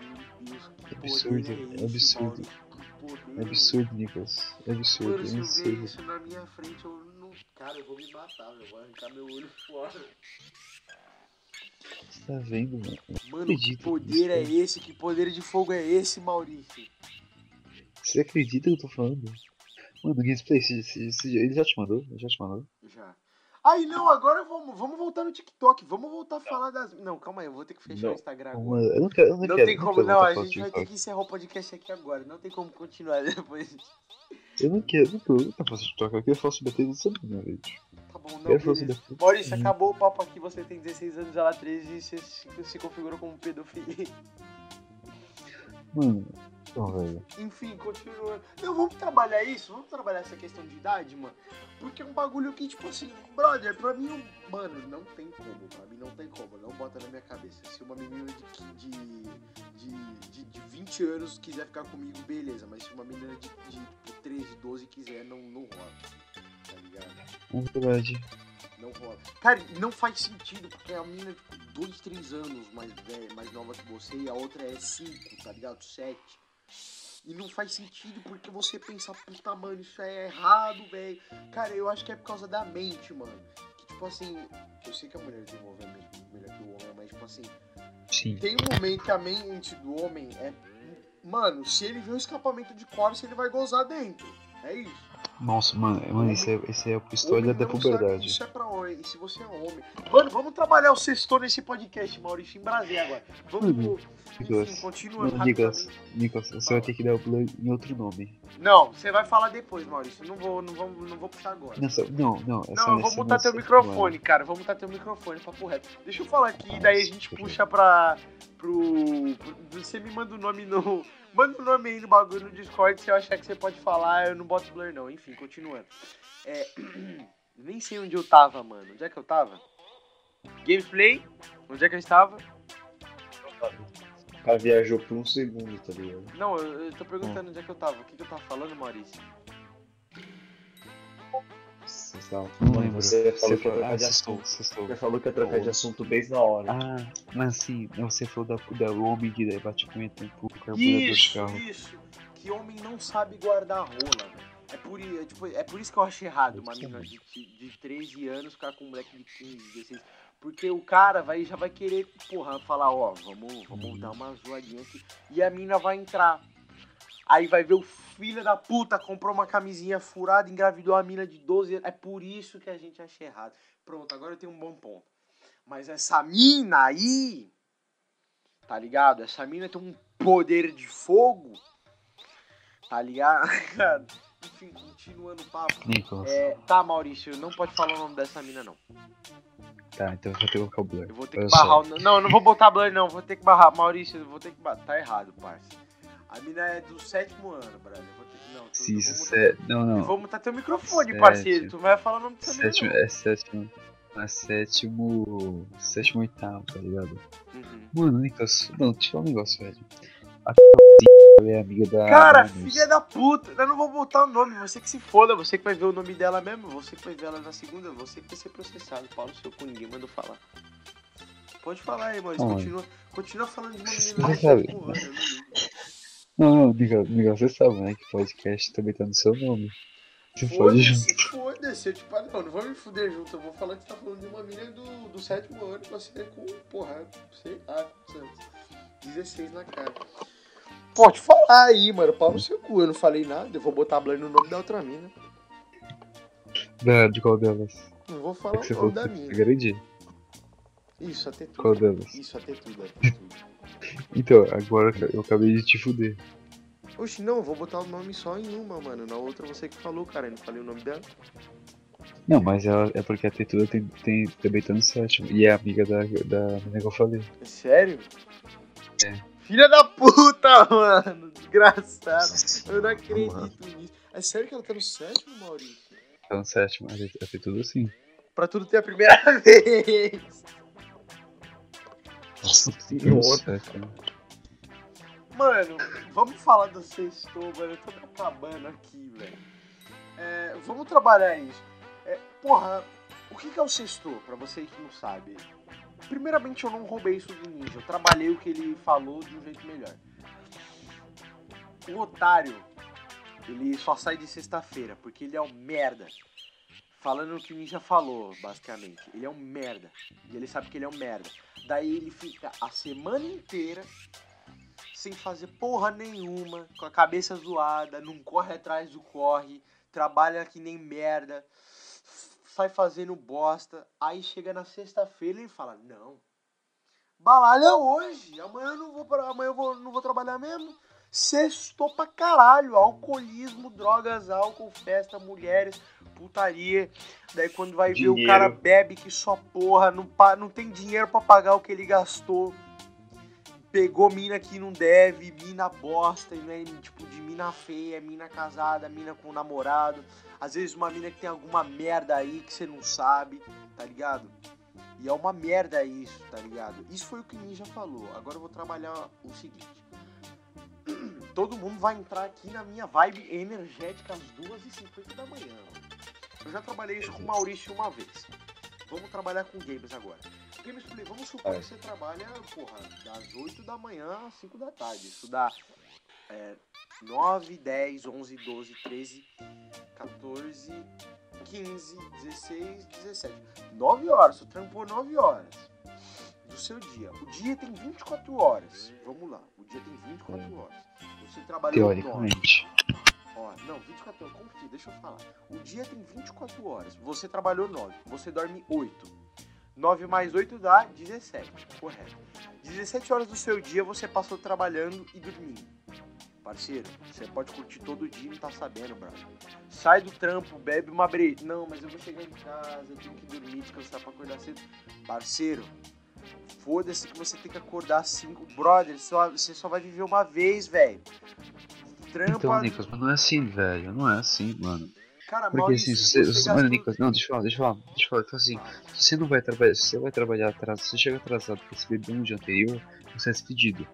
Meu Deus, que Absurdo, é absurdo. É absurdo, Nicolas. É absurdo. Mano, se eu ver isso na minha frente, eu não. Cara, eu vou me matar, velho. Eu vou arrancar meu olho fora. Você tá vendo, mano? Mano, que poder é esse? Que poder de fogo é esse, Maurício? Você acredita que eu tô falando? Mano, o gameplay, ele já te mandou? Já te mandou? Já. Aí não, agora vamos, vamos voltar no TikTok. Vamos voltar a falar das. Não, calma aí, eu vou ter que fechar Não. o Instagram agora. Eu não quero, eu não, Não quero. tem não como, não. A gente vai ter que encerrar o podcast aqui agora. Não tem como continuar depois. Eu não quero, não quero, eu não quero fazer TikTok. Eu quero falar sobre tela dessa menina, velho. Tá bom, não, sobre Maurício, Hum. acabou o papo aqui. Você tem 16 anos, ela 13 e você se, se configurou como pedofilia. Mano, velho. Enfim, continuando. Não, vamos trabalhar isso? Vamos trabalhar essa questão de idade, mano? Porque é um bagulho que, tipo assim, brother, pra mim, um- mano, não tem como. Pra mim não tem como. Não bota na minha cabeça. Se uma menina de, de, de, de, de 20 anos quiser ficar comigo, beleza. Mas se uma menina de, de tipo, 13, 12 quiser, não, não rola. Tá ligado? É verdade. Não rola. Cara, não faz sentido, porque a menina, tipo, 2, 3 anos mais velha, mais nova que você, e a outra é 5, tá ligado? 7. E não faz sentido porque você pensa, puta, mano, isso é errado, velho. Cara, eu acho que é por causa da mente, mano. Que, tipo assim, eu sei que a mulher desenvolve a mente melhor que o homem, mas, tipo assim, Sim. tem um momento que a mente do homem é. Mano, se ele vê um escapamento de corte, ele vai gozar dentro. É isso. Nossa, mano, mano isso, é, isso é história Homem da não puberdade. Isso é pra homem. Se você é homem. Mano, vamos trabalhar o sextor nesse podcast, Maurício, em Brasília agora. Vamos. Mano, Enfim, Nicolas, continuando Nicolas, você vai ter que dar o play em outro nome. Não, você vai falar depois, Maurício. Não vou, não vou, não vou puxar agora. Nessa, não, não, essa Não, eu vou mutar teu nossa- microfone, cara. Vou mutar teu microfone, papo reto. Deixa eu falar aqui, daí a gente puxa pra. pro. pro- você me manda o nome no. Manda o nome aí no bagulho no Discord se eu achar que você pode falar, eu não boto blur não. Enfim, continuando. É. Nem sei onde eu tava, mano. Onde é que eu tava? Gameplay? Onde é que eu estava? O cara viajou por um segundo, tá ligado? Não, eu, eu tô perguntando onde é que eu tava. O que, que eu tava falando, Maurício? Você. Não Mano, lembro. você falou que ia trocar ah, de assunto. Você falou que ia trocar de assunto bem na hora. Ah, mas sim, você falou da, da homem que bate punheta pro carburador de Isso, carro. isso. Que homem não sabe guardar rola, velho. É por, é, tipo, é por isso que eu acho errado uma menina de, de, de 13 anos ficar com um moleque de 15, 16. Porque o cara vai, já vai querer, porra, falar, ó, vamos, vamos dar uma zoadinha aqui. E a mina vai entrar. Aí vai ver o filho da puta comprou uma camisinha furada, engravidou a mina de 12 anos. É por isso que a gente acha errado. Pronto, agora eu tenho um bom ponto. Mas essa mina aí, tá ligado? Essa mina tem um poder de fogo, tá ligado? enfim, continuando o papo. Nicolas. É, tá, Maurício, não pode falar o nome dessa mina, não. Tá, então eu vou ter que colocar o blur. Eu vou ter que barrar só. o. Não, eu não vou botar blur, não. Vou ter que barrar. Maurício, eu vou ter que barrar. Tá errado, parça. A mina é do sétimo ano, brother. Eu vou ter. Não, tu, eu isso vou mutar, é. Não, eu não. vou mutar teu microfone, Sétimo. parceiro. Tu vai falar o nome dessa mina. Sétimo, é sétimo. É sétimo. Sétimo oitavo, tá ligado? não. Uhum. Mano, Nicolas, não, deixa eu falar um negócio, velho. A é amiga da. Cara, da filha da puta, eu não vou botar o nome, você que se foda, você que vai ver o nome dela mesmo, você que vai ver ela na segunda, você que vai ser processado. Paulo seu cu, ninguém mandou falar. Pode falar aí, Maurício, Olha. continua, continua falando de uma menina do sabe. ano, eu não. Não, Nicolas, Nicolas, você sabe, né? Que podcast também tá no seu nome. Pode Foda-se, junto. foda-se, eu tipo, ah, não, não vou me fuder junto, eu vou falar que tá falando de uma menina do, do sétimo ano, você é com, porra, sei lá, quantos anos? 16 na cara. Pode falar aí, mano, pau no seu cu, eu não falei nada, eu vou botar blur no nome da outra mina. Da, de qual delas? Não vou É falar que você o nome da que mina. agredir. Isso, até tudo. Qual delas? Isso, até tudo, até tudo. Então, agora eu acabei de te fuder. Oxe, não, vou botar o nome só em uma, mano. Na outra você que falou, cara, eu não falei o nome dela. Não, mas ela é porque a Tetuda tem, tem, também tá no sétimo. E é amiga da, da menina que eu falei. É sério? É. Filha da puta, mano. Desgraçado. Eu não Mano. acredito nisso. É sério que ela tá no sétimo, Maurício? Tá no sétimo, a Tetuda sim. Pra tudo ter a primeira vez. Nossa, Senhora. Mano, vamos falar do sexto, mano. Eu tô me acabando aqui, velho. É, vamos trabalhar isso. É, porra, o que, que é o sexto, pra vocês que não sabem? Primeiramente, eu não roubei isso do Ninja. Eu trabalhei o que ele falou de um jeito melhor. O otário, ele só sai de sexta-feira, porque ele é um merda. Falando o que o Ninja falou, basicamente. Ele é um merda. E ele sabe que ele é um merda. Daí ele fica a semana inteira sem fazer porra nenhuma, com a cabeça zoada, não corre atrás do corre, trabalha que nem merda, sai fazendo bosta. Aí chega na sexta-feira e fala: Não, balalha hoje, amanhã eu não vou, amanhã eu vou, não vou trabalhar mesmo. Sextou pra caralho, alcoolismo, drogas, álcool, festa, mulheres, putaria. Daí quando vai ver o Dinheiro. cara bebe que só porra, não, não tem dinheiro pra pagar o que ele gastou pegou mina que não deve, mina bosta, e não é tipo de mina feia, mina casada, mina com namorado. Às vezes uma mina que tem alguma merda aí que você não sabe, tá ligado? E é uma merda isso, tá ligado? Isso foi o que o Ninja falou. Agora eu vou trabalhar o seguinte. Todo mundo vai entrar aqui na minha vibe energética às 2h50 da manhã. Eu já trabalhei isso com o Maurício uma vez. Vamos trabalhar com games agora. Games Play, vamos supor É. que você trabalha, porra, das 8 da manhã às 5 da tarde. Isso dá é, 9, 10, 11, 12, 13, 14, 15, 16, 17. 9 horas, você trampou 9 horas do seu dia. O dia tem 24 horas. Vamos lá, o dia tem 24 horas. Você trabalhou 9. Teoricamente. Ó, não, 24 horas, que? Deixa eu falar. O dia tem 24 horas. Você trabalhou 9. Você dorme 8. 9 mais 8 dá 17. Correto. 17 horas do seu dia você passou trabalhando e dormindo. Parceiro, você pode curtir todo dia e não tá sabendo, brother. Sai do trampo, bebe uma breja. Não, mas eu vou chegar em casa, eu tenho que dormir, descansar pra acordar cedo. Parceiro, foda-se que você tem que acordar 5. Brother, só, você só vai viver uma vez, velho. Trampa. Então, Nicolas, mas não é assim, velho. Não é assim, mano. Cara, Porque Maurício, assim, se você. você Mano, Nicolas, não, deixa eu falar, deixa eu falar, deixa eu falar. Então, assim, se você não vai trabalhar, se você vai trabalhar atrasado, se você chega atrasado porque você bebeu no dia anterior, você é despedido.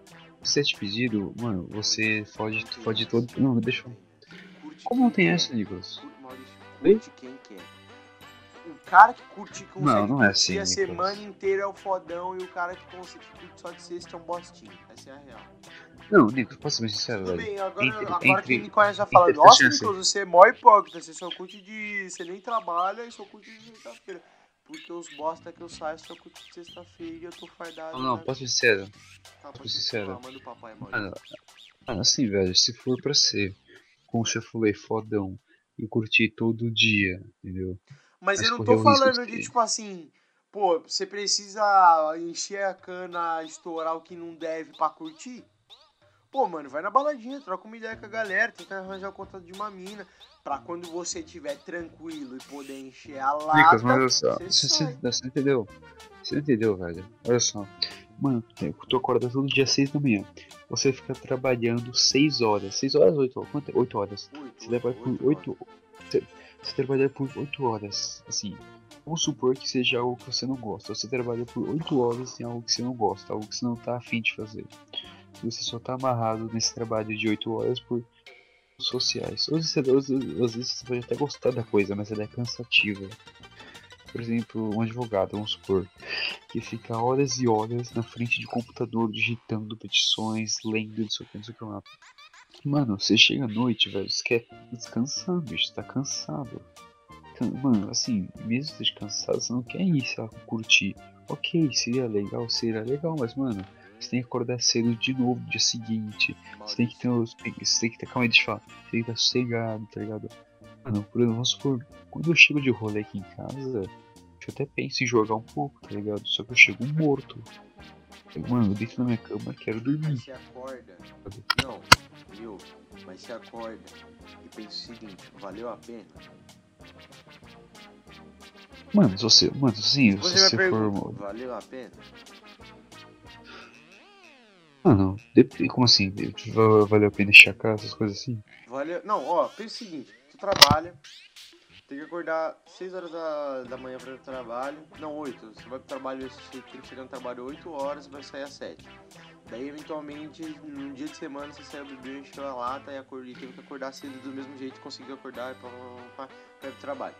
Se você é despedido, mano, você fode, fode todo. Não, deixa eu. Curte Como não tem essa, quer. Nicolas? Curte, Maurício, curte quem quer. O cara que curte consegue Não, não é assim, a semana inteira é o fodão e o cara que consegue curte só de sexta é um bostinho. Essa é a real. Não, Nicolas, posso ser bem sincero, Tudo velho. bem, agora, Entre- agora entre- quem me conhece já fala, nossa. Nicolas, você é mó hipócrita, você só curte de. Você nem trabalha e só curte de sexta-feira. Porque os bosta que eu saio só curte de sexta-feira e eu tô fardado. Não, não, né? posso ser sincero. Tá, pode ser sincero. continuar, Manda o papai, Maurício. Mano, mano, assim, velho, se for pra ser com o chefulê fodão e curtir todo dia, entendeu? Mas Mas eu não tô falando de tipo assim, pô, você precisa encher a cana, estourar o que não deve pra curtir? Pô, mano, vai na baladinha, troca uma ideia com a galera, tenta arranjar o contato de uma mina. Pra quando você estiver tranquilo e poder encher a lata. Nicas, mas olha só, você você, você, entendeu? Você entendeu, velho? Olha só. Mano, tu acorda todo dia 6 da manhã. Você fica trabalhando 6 horas. 6 horas, 8 horas? Quanto? 8 horas. Oito, Você trabalha por oito 8 você, você trabalha por 8 horas. Assim, vamos supor que seja algo que você não gosta. Você trabalha por 8 horas em algo que você não gosta, algo que você não tá afim de fazer. Você só tá amarrado nesse trabalho de 8 horas por sociais. Ou você, às, vezes- às vezes você pode até gostar da coisa, mas ela é cansativa. Por exemplo, um advogado, vamos supor, que fica horas e horas na frente de computador digitando petições, lendo, não sei o que, não sei o que lá. Mano, você chega à noite, velho, você quer descansar, bicho, tá cansado. Can- Mano, assim, mesmo você esteja cansado, você não quer ir, sei lá, curtir. Ok, seria legal, seria legal, mas, mano, você tem que acordar cedo de novo no dia seguinte. Você tem que ter, os- você tem que ter, calma eu falar, você tem que estar sossegado, tá ligado? Mano, por exemplo, vamos supor, quando eu chego de rolê aqui em casa, eu até penso em jogar um pouco, tá ligado? Só que eu chego morto. Mano, eu deito na minha cama quero dormir. Mas você acorda. Não, viu? Mas você acorda e pensa o seguinte, valeu a pena? Mano, se você. Mano, sim, se Você você me for. valeu a pena? Mano, como assim? Va- Valeu a pena encher a casa, essas coisas assim? Valeu. Não, ó, pensa o seguinte, tu trabalha, tem que acordar 6 horas da, da manhã para o trabalho. Não, 8. Você vai pro trabalho, você tem que chegar no trabalho 8 horas e vai sair às 7. Daí, eventualmente, num dia de semana, você saiu bebeu, encheu a lata e acordou, e teve que acordar cedo do mesmo jeito, conseguiu acordar e pá, pá, pá, pá, pra ir pro trabalho.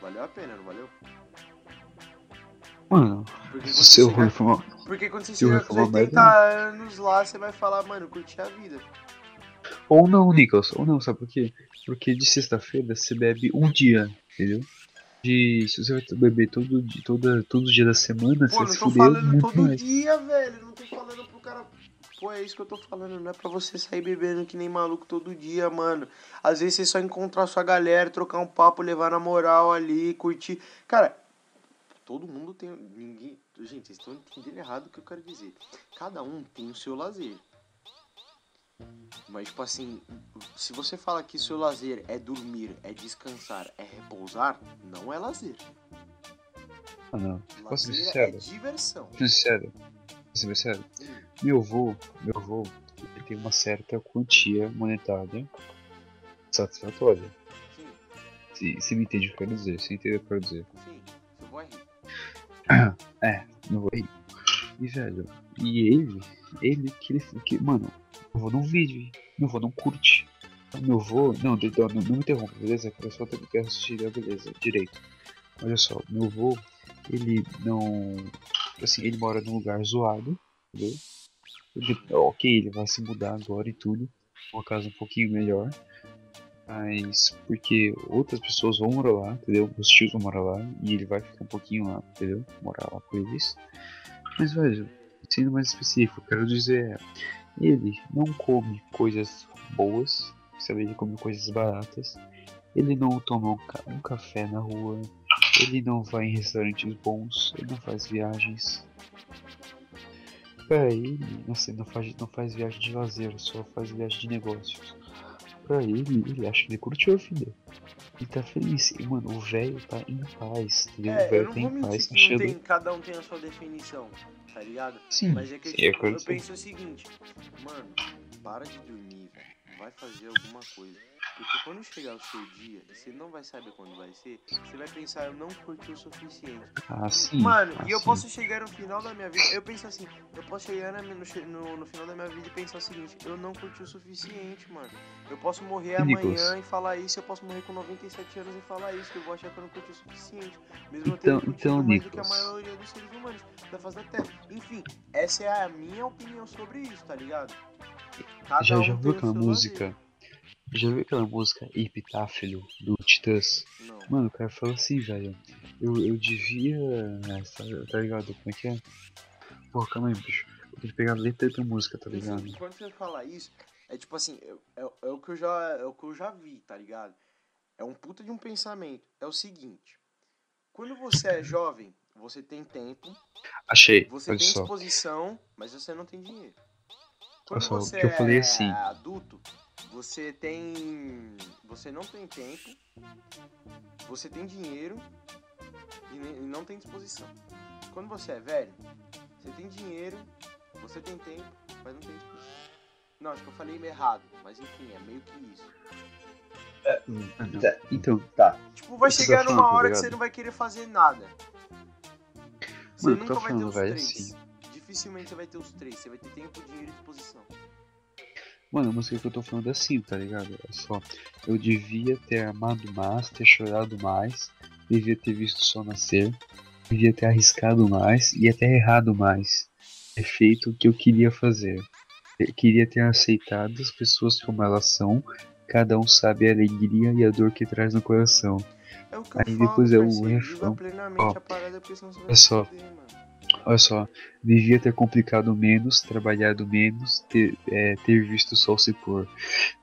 Valeu a pena, não valeu? Mano, Porque se você você for chegar, porque quando você se eu chegar com for os uma 80 merda, anos lá, você vai falar, mano, curti a vida. Ou não, Nicholas, ou não, sabe por quê? Porque de sexta-feira você bebe um dia, entendeu? De. Se você vai beber todo, toda, todo dia da semana, Pô, você não se tô fudeu falando muito todo mais. dia, velho. Não tô falando pro cara. Pô, é isso que eu tô falando. Não é pra você sair bebendo que nem maluco todo dia, mano. Às vezes você só encontrar sua galera, trocar um papo, levar na moral ali, curtir. Cara, todo mundo tem. Ninguém. Gente, vocês estão entendendo errado o que eu quero dizer. Cada um tem o seu lazer. Mas, tipo assim, se você fala que seu lazer é dormir, é descansar, é repousar, não é lazer. Ah, não. Posso ser Lazer é sincero? diversão. Ser sincero. Ser sincero. Hum. Meu avô, meu avô, ele tem uma certa quantia monetária satisfatória. Sim, Se, se me entende o que eu quero dizer, se entende o que eu quero dizer. sim, seu vô é rico. Meu avô é rico. E velho, e ele, ele que ele. Que, mano, meu avô não vive, meu avô não curte. Meu avô. Não, não, não me interrompa, beleza? Eu só tenho que assistir, a beleza, direito. Olha só, meu avô, ele não. Assim, ele mora num lugar zoado, entendeu? Ele- ok, ele vai se mudar agora e tudo. Uma casa um pouquinho melhor. Mas porque outras pessoas vão morar lá, entendeu? Os tios vão morar lá e ele vai ficar um pouquinho lá, entendeu? Morar lá com eles. Mas, velho, sendo mais específico, eu quero dizer ele não come coisas boas, sabe? Ele come coisas baratas. Ele não toma um, ca- um café na rua. Ele não vai em restaurantes bons. Ele não faz viagens. Pra ele, assim, não faz, não faz viagem de lazer, só faz viagem de negócios. Pra ele, ele acha que ele curtiu a vida. Ele tá feliz. E, mano, o velho tá em paz, entendeu? o É, eu velho tá em paz, que achando. não tem, cada um tem a sua definição, tá ligado? Sim, Mas é que sim, tipo, eu quero eu dizer. penso o seguinte, mano, para de dormir. Vai fazer alguma coisa. Porque quando chegar o seu dia, você não vai saber quando vai ser, você vai pensar, eu não curti o suficiente. Ah, sim. Mano, ah, e eu sim. posso chegar no final da minha vida, eu penso assim, eu posso chegar no, no, no final da minha vida e pensar o seguinte, eu não curti o suficiente, mano. Eu posso morrer amanhã e falar isso, eu posso morrer com 97 anos e falar isso, que eu vou achar que eu não curti o suficiente. Mesmo eu Então- tendo então, mais do que a maioria dos seres humanos da face da Terra. Enfim, essa é a minha opinião sobre isso, tá ligado? Cada Já, um já viu aquela música? Já viu aquela música Epitáfilo do Titãs? Não. Mano, o cara falou assim, velho. Eu, eu devia. é, Tá, tá ligado? Como é que é? Pô, calma aí, bicho. Eu tenho que pegar a letra da música, tá ligado? Quando você fala isso, é tipo assim, é, é- é o que eu já, é o que eu já vi, tá ligado? É um puta de um pensamento. É o seguinte, quando você é jovem, você tem tempo, Achei, você olha tem só. disposição, mas você não tem dinheiro. Quando Só você que eu falei é assim. adulto, você tem. Você não tem tempo, você tem dinheiro e não tem disposição. Quando você é velho, você tem dinheiro, você tem tempo, mas não tem disposição. Não, acho que eu falei errado, mas enfim, é meio que isso. Não. Tá. Então, Tá. Tipo, vai chegar tá numa falando, hora tá que você não vai querer fazer nada. Você Mano, eu tô nunca vai ter falando, os velho, três. assim. Dificilmente você vai ter os três. Você vai ter tempo, dinheiro e disposição. Mano, a música que eu tô falando é assim, tá ligado? É só. Eu devia ter amado mais, ter chorado mais, devia ter visto o sol nascer, devia ter arriscado mais e até errado mais. Ter feito o que eu queria fazer. Eu queria ter aceitado as pessoas como elas são, cada um sabe a alegria e a dor que traz no coração. É o que eu Aí falo, depois é o refrão. Ó, olha só. Olha só, devia ter complicado menos, trabalhado menos, ter, é, ter visto o sol se pôr.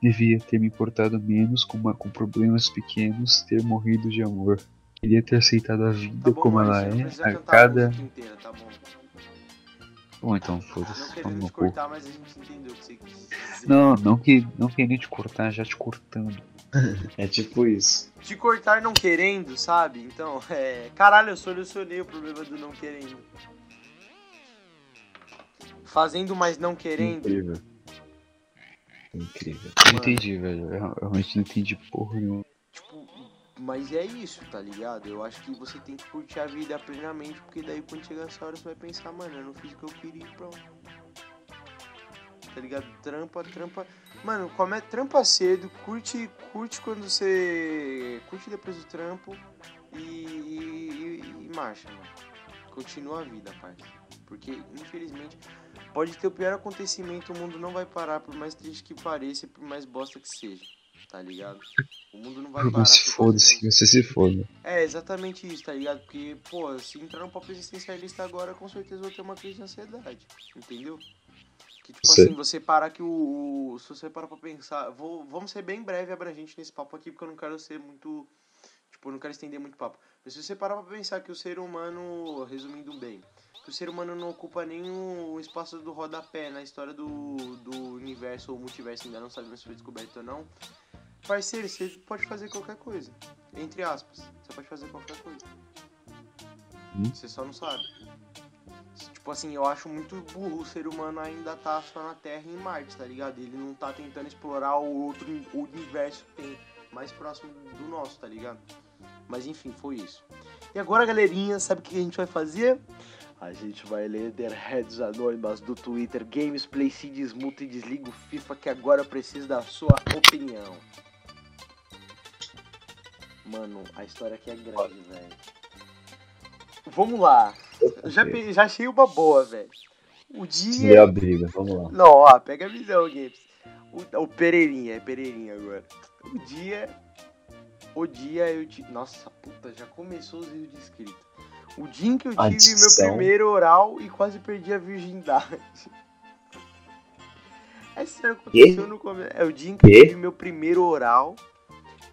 Devia ter me importado menos com, uma- com problemas pequenos, ter morrido de amor. Queria ter aceitado a Tá vida bom, como ela não é, a cada. música inteira, tá bom? Bom, então, Não foda-se, toma querendo no te cu. cortar, mas a gente entendeu o que você quis dizer. Não, não, que, não querendo te cortar, já te cortando. É tipo isso. Te cortar não querendo, sabe? Então, é. Caralho, eu solucionei o problema do não querendo. Fazendo, mas não querendo. Incrível. Incrível. Não Mano. entendi, velho. Eu realmente não entendi porra nenhuma. Tipo, mas é isso, tá ligado? Eu acho que você tem que curtir a vida plenamente, porque daí quando chegar essa hora você vai pensar, mano, eu não fiz o que eu queria e pronto. Tá ligado? Trampa, trampa. Mano, come, trampa cedo, curte, curte quando você. Curte depois do trampo e, e, e marcha, mano. Continua a vida, parça. Porque, infelizmente, pode ter o pior acontecimento, o mundo não vai parar, por mais triste que pareça e por mais bosta que seja. Tá ligado? O mundo não vai parar. Por foda-se, que você se foda. é, exatamente isso, tá ligado? Porque, pô, se entrar no papo existencialista agora, com certeza eu vou ter uma crise de ansiedade, entendeu? Que, tipo Sei. assim, você parar que o, o- Se você parar pra pensar. Vou, vamos ser bem breve e abrangente nesse papo aqui, porque eu não quero ser muito. Tipo, eu não quero estender muito papo. Mas se você parar pra pensar que o ser humano, resumindo bem, que o ser humano não ocupa o espaço do rodapé na história do, do universo ou multiverso, ainda não sabemos se foi descoberto ou não. Parceiro, você pode fazer qualquer coisa. Entre aspas. Você pode fazer qualquer coisa. Hum. Você só não sabe. Tipo assim, eu acho muito burro o ser humano ainda tá só na Terra e em Marte, tá ligado? Ele não tá tentando explorar o outro universo que tem mais próximo do nosso, tá ligado? Mas enfim, foi isso. E agora, galerinha, sabe o que a gente vai fazer? A gente vai ler Heads anônimas do Twitter, Games, Play, se desmuta e desliga o FIFA, que agora eu preciso da sua opinião. Mano, a história aqui é grande, velho. Vamos lá. Eu já, pe- já achei uma boa, velho. O dia. a briga, vamos lá. Não, ó, pega a visão, Games. O, o Pereirinha, é Pereirinha agora. O dia. O dia eu tive. Nossa, puta, já começou os erros de escrita. O dia em que eu tive meu dicção. primeiro oral e quase perdi a virgindade. É sério, aconteceu no começo. É o dia em que eu tive meu primeiro oral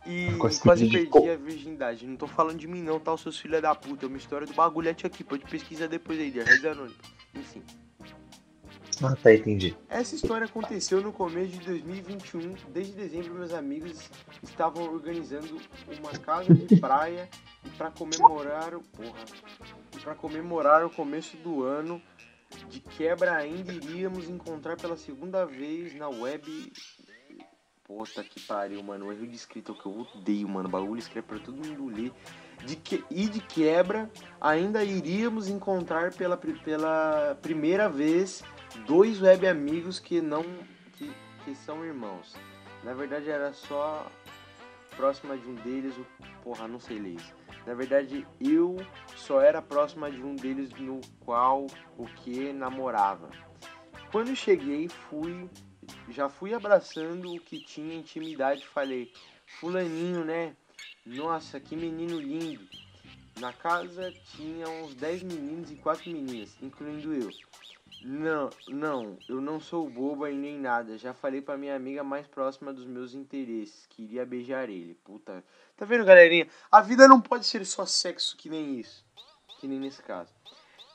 e Quase quase, perdi- perdi a virgindade. Não tô falando de mim não, tá? Os seus filhos da puta. É uma história do bagulhete aqui. Pode pesquisar depois aí, de Rede Anônima. Enfim. Ah, tá, entendi. Essa história aconteceu no começo de 2021. Desde dezembro, meus amigos estavam organizando uma casa de praia para comemorar o porra, para comemorar o começo do ano de quebra ainda iríamos encontrar pela segunda vez na web. Puta que pariu, mano. O erro de escrita é o que eu odeio, mano. O bagulho escreve pra todo mundo ler. De que... E de quebra, ainda iríamos encontrar pela, pela primeira vez dois web amigos que não. que, que são irmãos. Na verdade era só próxima de um deles, o. Porra, não sei ler. Na verdade, eu só era próxima de um deles no qual o que namorava. Quando cheguei, fui. Já fui abraçando o que tinha intimidade. Falei, Fulaninho, né? Nossa, que menino lindo. Na casa tinha uns 10 meninos e 4 meninas, incluindo eu. Não, não, eu não sou boba e nem nada. Já falei pra minha amiga mais próxima dos meus interesses. Queria beijar ele. Puta. Tá vendo, galerinha? A vida não pode ser só sexo que nem isso. Que nem nesse caso.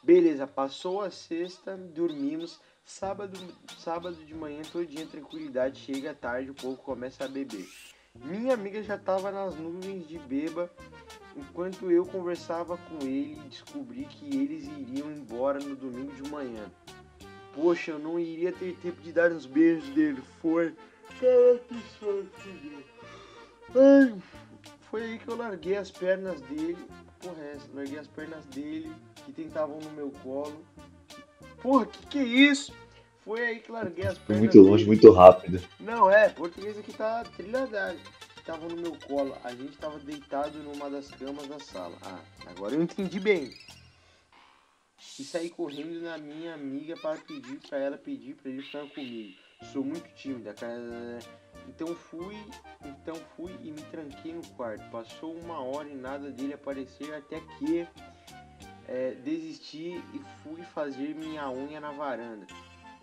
Beleza, passou a sexta, dormimos. Sábado, sábado de manhã, todinha tranquilidade, chega tarde, o povo começa a beber. Minha amiga já tava nas nuvens de beba, enquanto eu conversava com ele e descobri que eles iriam embora no domingo de manhã. Poxa, eu não iria ter tempo de dar uns beijos dele, foi. Cara, que sorte, Ai, foi aí que eu larguei as pernas dele. Porra, é essa? Larguei as pernas dele que tentavam no meu colo. Porra, que que é isso? Foi aí que larguei as Foi pernas muito longe, dele. muito rápido. Não, é, português aqui tá trilhadado. Tava no meu colo, a gente tava deitado numa das camas da sala. Ah, agora eu entendi bem. E saí correndo na minha amiga para pedir para ela pedir para ele ficar comigo. Sou muito tímida, cara. Então fui, então fui e me tranquei no quarto. Passou uma hora e nada dele aparecer até que é, desisti e fui fazer minha unha na varanda.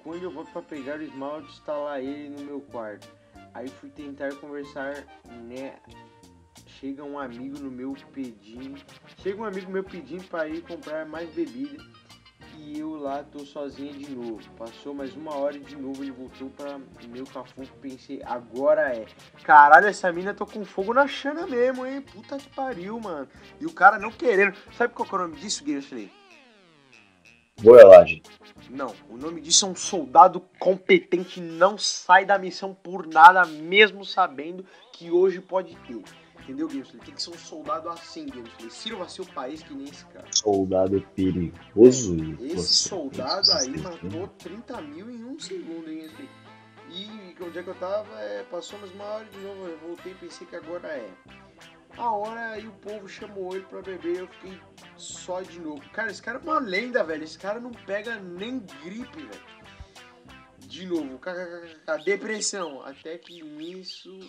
Quando eu volto para pegar o esmalte, está lá ele no meu quarto. Aí fui tentar conversar, né? Chega um amigo no meu pedindo. Chega um amigo meu pedindo para ir comprar mais bebida. E eu lá tô sozinha de novo. Passou mais uma hora e de novo ele voltou para meu cafuco. Pensei, agora é. Caralho, essa mina tô com fogo na chana mesmo, hein? Puta que pariu, mano. E o cara não querendo. Sabe qual é o nome disso, Guilherme? Boelagem. Não, o nome disso é um soldado competente, não sai da missão por nada, mesmo sabendo que hoje pode ter. Entendeu, Guilherme? Tem que ser um soldado assim, Guilherme. Sirva seu país que nem esse cara. Soldado perigoso. e Esse soldado aí que matou 30 mil em um segundo, hein? esse? E onde é que eu tava? É, passou mais uma hora de novo, eu voltei e pensei que agora é. A hora aí o povo chamou ele pra beber, eu fiquei só de novo. Cara, esse cara é uma lenda, velho. Esse cara não pega nem gripe, velho. De novo, kkkk, depressão. Até que nisso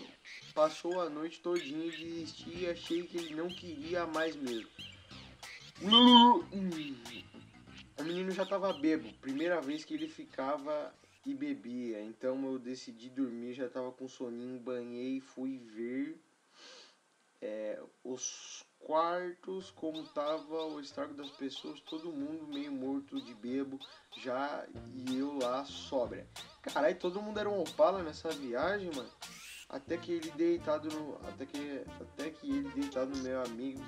passou a noite todinha, desisti e achei que ele não queria mais mesmo. O menino já tava bebo, primeira vez que ele ficava e bebia. Então eu decidi dormir, já tava com soninho, banhei e fui ver é, os quartos, como tava o estrago das pessoas, todo mundo meio morto de bebo, já e eu lá sóbria. Caralho, todo mundo era um opala nessa viagem, mano. Até que ele deitado no. Até que, até que ele deitado no meu amigo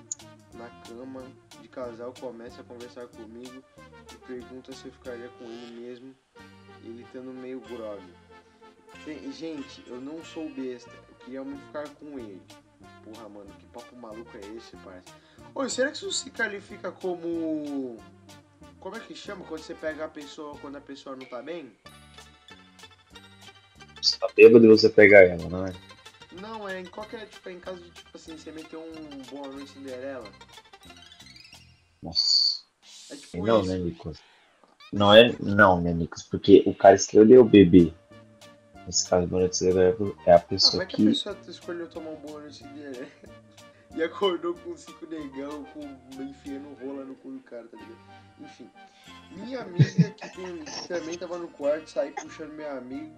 na cama de casal começa a conversar comigo e pergunta se eu ficaria com ele mesmo, ele estando meio grog. Gente, eu não sou besta, eu queria muito ficar com ele. Porra, mano, que papo maluco é esse, parça? Oi, será que isso se qualifica como. Como é que chama quando você pega a pessoa quando a pessoa não tá bem? Você tá bêbado e você pega ela, não é? Não, é em qualquer, tipo, é em caso de, tipo assim, você meter um Boa Noite Cinderela. Nossa. É tipo Não, isso. né, Nicolas? Não é, não, né, Nicolas? Porque o cara escolheu beber. Nesse caso, Cinderela é a Ah, como pessoa é que a que. pessoa escolheu tomar um Noite Cinderela? E acordou com cinco negão, com enfiando rola no cu do cara, tá ligado? Enfim. Minha amiga, que, tem- que também tava no quarto, saiu puxando meu amigo.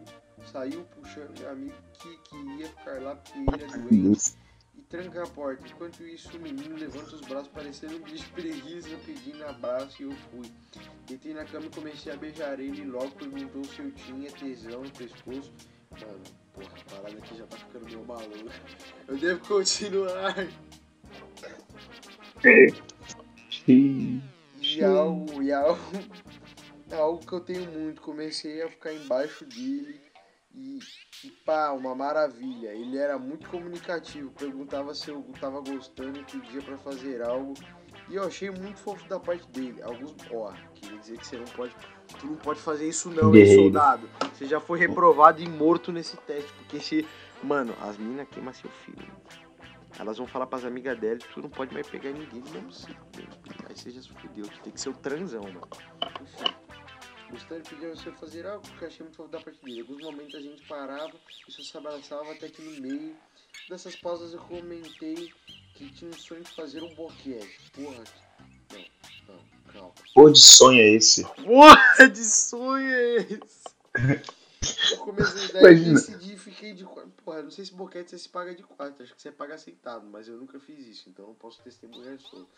Saiu puxando meu amigo que queria ficar lá porque ele é doente. E tranca a porta. Enquanto isso, o menino levanta os braços, parecendo um bicho preguiça, pedindo abraço, e eu fui. Deitei na cama e comecei a beijar ele, e logo perguntou se eu tinha tesão no pescoço. Mano, porra, a parada aqui já tá ficando meio maluco. Eu devo continuar. E algo, é algo que eu tenho muito. Comecei a ficar embaixo dele e, e pá, uma maravilha. Ele era muito comunicativo, perguntava se eu tava gostando e pedia pra fazer algo. E eu achei muito fofo da parte dele. Alguns, ó, queria dizer que você não pode, tu não pode fazer isso não, hein, soldado. Você já foi reprovado e morto nesse teste, porque se, mano, as minas queimam seu filho. Elas vão falar pras amigas dela que tu não pode mais pegar ninguém mesmo ciclo. Aí você já se fudeu, tu tem que ser o transão, mano. Enfim. Gostando de pedir a você fazer algo que achei muito fofo da parte dele. Em alguns momentos a gente parava e só se abraçava até que no meio dessas pausas eu comentei que tinha um sonho de fazer um boquete. Porra, não, não, calma. Pô, de sonho é esse? Porra de sonho é esse? Eu comecei daí e Imagina. decidi e fiquei de quatro. Porra, não sei se boquete você se paga de quatro, acho que você paga aceitado, mas eu nunca fiz isso, então eu posso testemunhar sobre.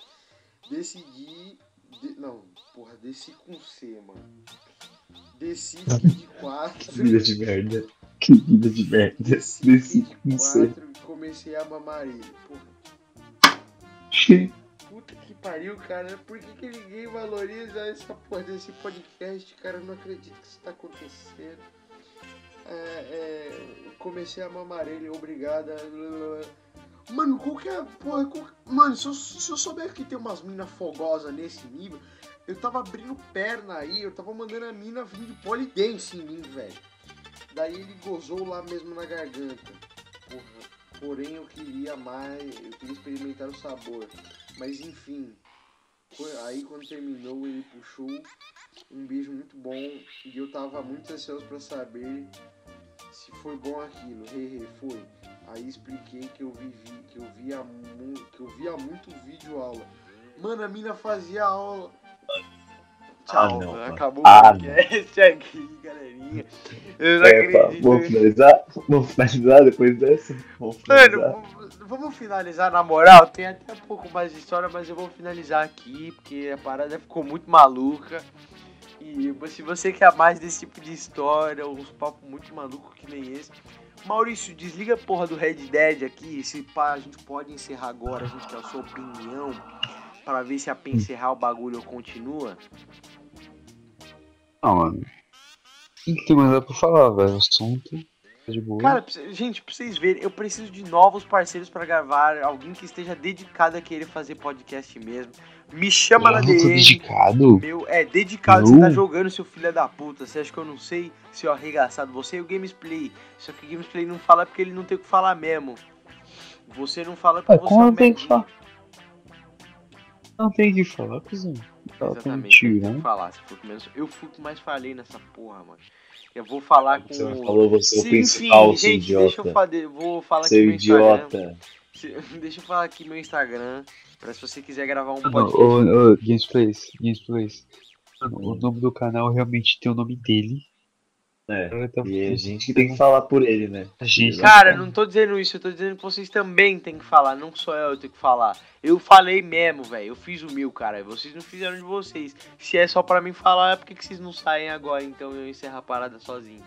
Decidi. De- não, porra, desci com C, mano. Desci de 4. Vida de merda. Que vida de merda. Desci Desci. 4 e comecei a mamar ele. Porra. Puta que pariu, cara. Por que, que ninguém valoriza essa porra desse podcast, cara? Eu não acredito que isso tá acontecendo. É, é, comecei a mamar ele, obrigada. Mano, qual que é porra? Mano, se eu, se eu souber que tem umas minas fogosas nesse nível, eu tava abrindo perna aí, eu tava mandando a mina vir de polidense em mim, velho. Daí ele gozou lá mesmo na garganta. Porra. Porém, eu queria mais, eu queria experimentar o sabor. Mas enfim, aí quando terminou, ele puxou um beijo muito bom e eu tava muito ansioso pra saber se foi bom aquilo. Hehe, foi. Aí expliquei que eu vivi, que eu via, mu que eu via muito vídeo aula. Mano, a mina fazia aula. Ah, Tchau, não, mano. acabou Ah, o podcast aqui, galerinha. Eu não É, pá, acredito. vamos finalizar? Vamos finalizar depois dessa? Vamos finalizar. Mano, vamos finalizar na moral. Tem até um pouco mais de história, mas eu vou finalizar aqui porque a parada ficou muito maluca. E se você quer mais desse tipo de história, uns papos muito malucos que nem esse. Maurício, desliga a porra do Red Dead aqui. Se pá, a gente pode encerrar agora, a gente quer a sua opinião. Pra ver se a encerrar o bagulho continua. Não, mano. Não tem mais nada pra falar, velho. O assunto tá de boa. Cara, gente, pra vocês verem, eu preciso de novos parceiros pra gravar. Alguém que esteja dedicado a querer fazer podcast mesmo. Me chama na eu tô DM. dedicado. Meu, é dedicado, Eu? você tá jogando, seu filho da puta. Você acha que eu não sei, seu arregaçado? Você e o Gamesplay. Só que o Gamesplay não fala porque ele não tem o que falar mesmo. Você não fala porque você como é um não tem que falar? Não tem que falar, cuzão. Tá Exatamente, eu tenho que falar. Se for menos... Eu fui o que mais falei nessa porra, mano. Eu vou falar com. Você falou você é o principal, seu gente, deixa eu, idiota. fazer, vou falar aqui Seu meu Instagram. Se- Deixa eu falar aqui meu Instagram. Pra se você quiser gravar um podcast. ô, ô, Gamesplays, Gamesplays. O nome do canal realmente tem o nome dele. É. Tá E a gente que tem que falar por ele, né? Gente. Cara, eu não tô dizendo isso, eu tô dizendo que vocês também têm que falar, não só eu tenho que falar. Eu falei mesmo, velho, eu fiz o meu, cara, vocês não fizeram de vocês. Se é só pra mim falar, é porque que vocês não saem agora, então eu encerro a parada sozinho.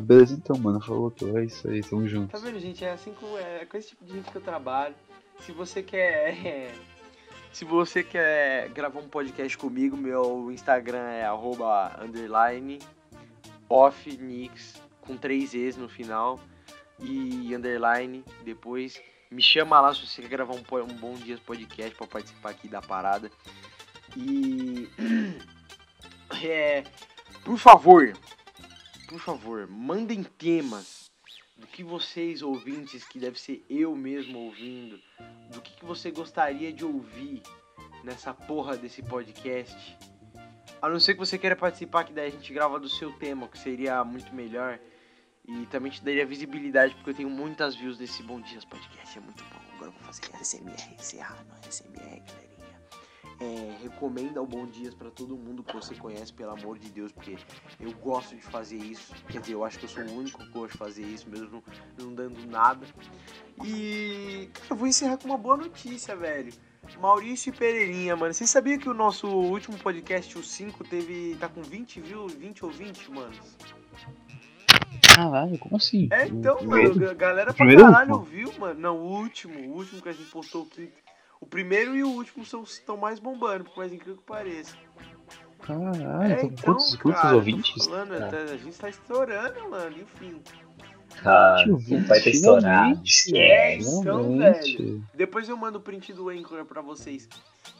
Beleza, então, mano. Falou, pô. É isso aí, tamo junto. Tá vendo, gente? É assim com, é com esse tipo de gente que eu trabalho. Se você quer. é, se você quer gravar um podcast comigo, meu Instagram é arroba underline offnix com três E's no final e underline depois. Me chama lá se você quer gravar um, um bom dias podcast pra participar aqui da parada. E é, por favor, por favor, mandem temas do que vocês ouvintes, que deve ser eu mesmo ouvindo, do que, que você gostaria de ouvir nessa porra desse podcast. A não ser que você queira participar, que daí a gente grava do seu tema, que seria muito melhor. E também te daria visibilidade, porque eu tenho muitas views desse Bom Dias Podcast, é muito bom. Agora eu vou fazer SMR, encerrar no SMR, galerinha. É, recomenda o Bom Dias pra todo mundo que você conhece, pelo amor de Deus, porque eu gosto de fazer isso. Quer dizer, eu acho que eu sou o único que gosta de fazer isso, mesmo não, não dando nada. E cara, eu vou encerrar com uma boa notícia, velho. Maurício e Pereirinha, mano. Vocês sabiam que o nosso último podcast, o 5, teve. tá com 20 views? 20 ou 20, mano? Caralho, como assim? É, então, O mano, a galera pra primeiro caralho ouviu, mano. Não, o último, o último que a gente postou o quinto. O primeiro e o último são estão mais bombando, por mais incrível que pareça. Caralho, É, então, quantos, quantos cara, ouvintes? Falando, tá- a gente tá estourando, mano, enfim. Ah, vai ter estourado. É, então, velho. Depois eu mando o print do Anchor pra vocês.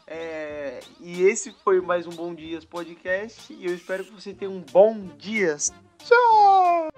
É, e esse foi mais um Bom Dias Podcast. E eu espero que você tenha um bom dias. Tchau!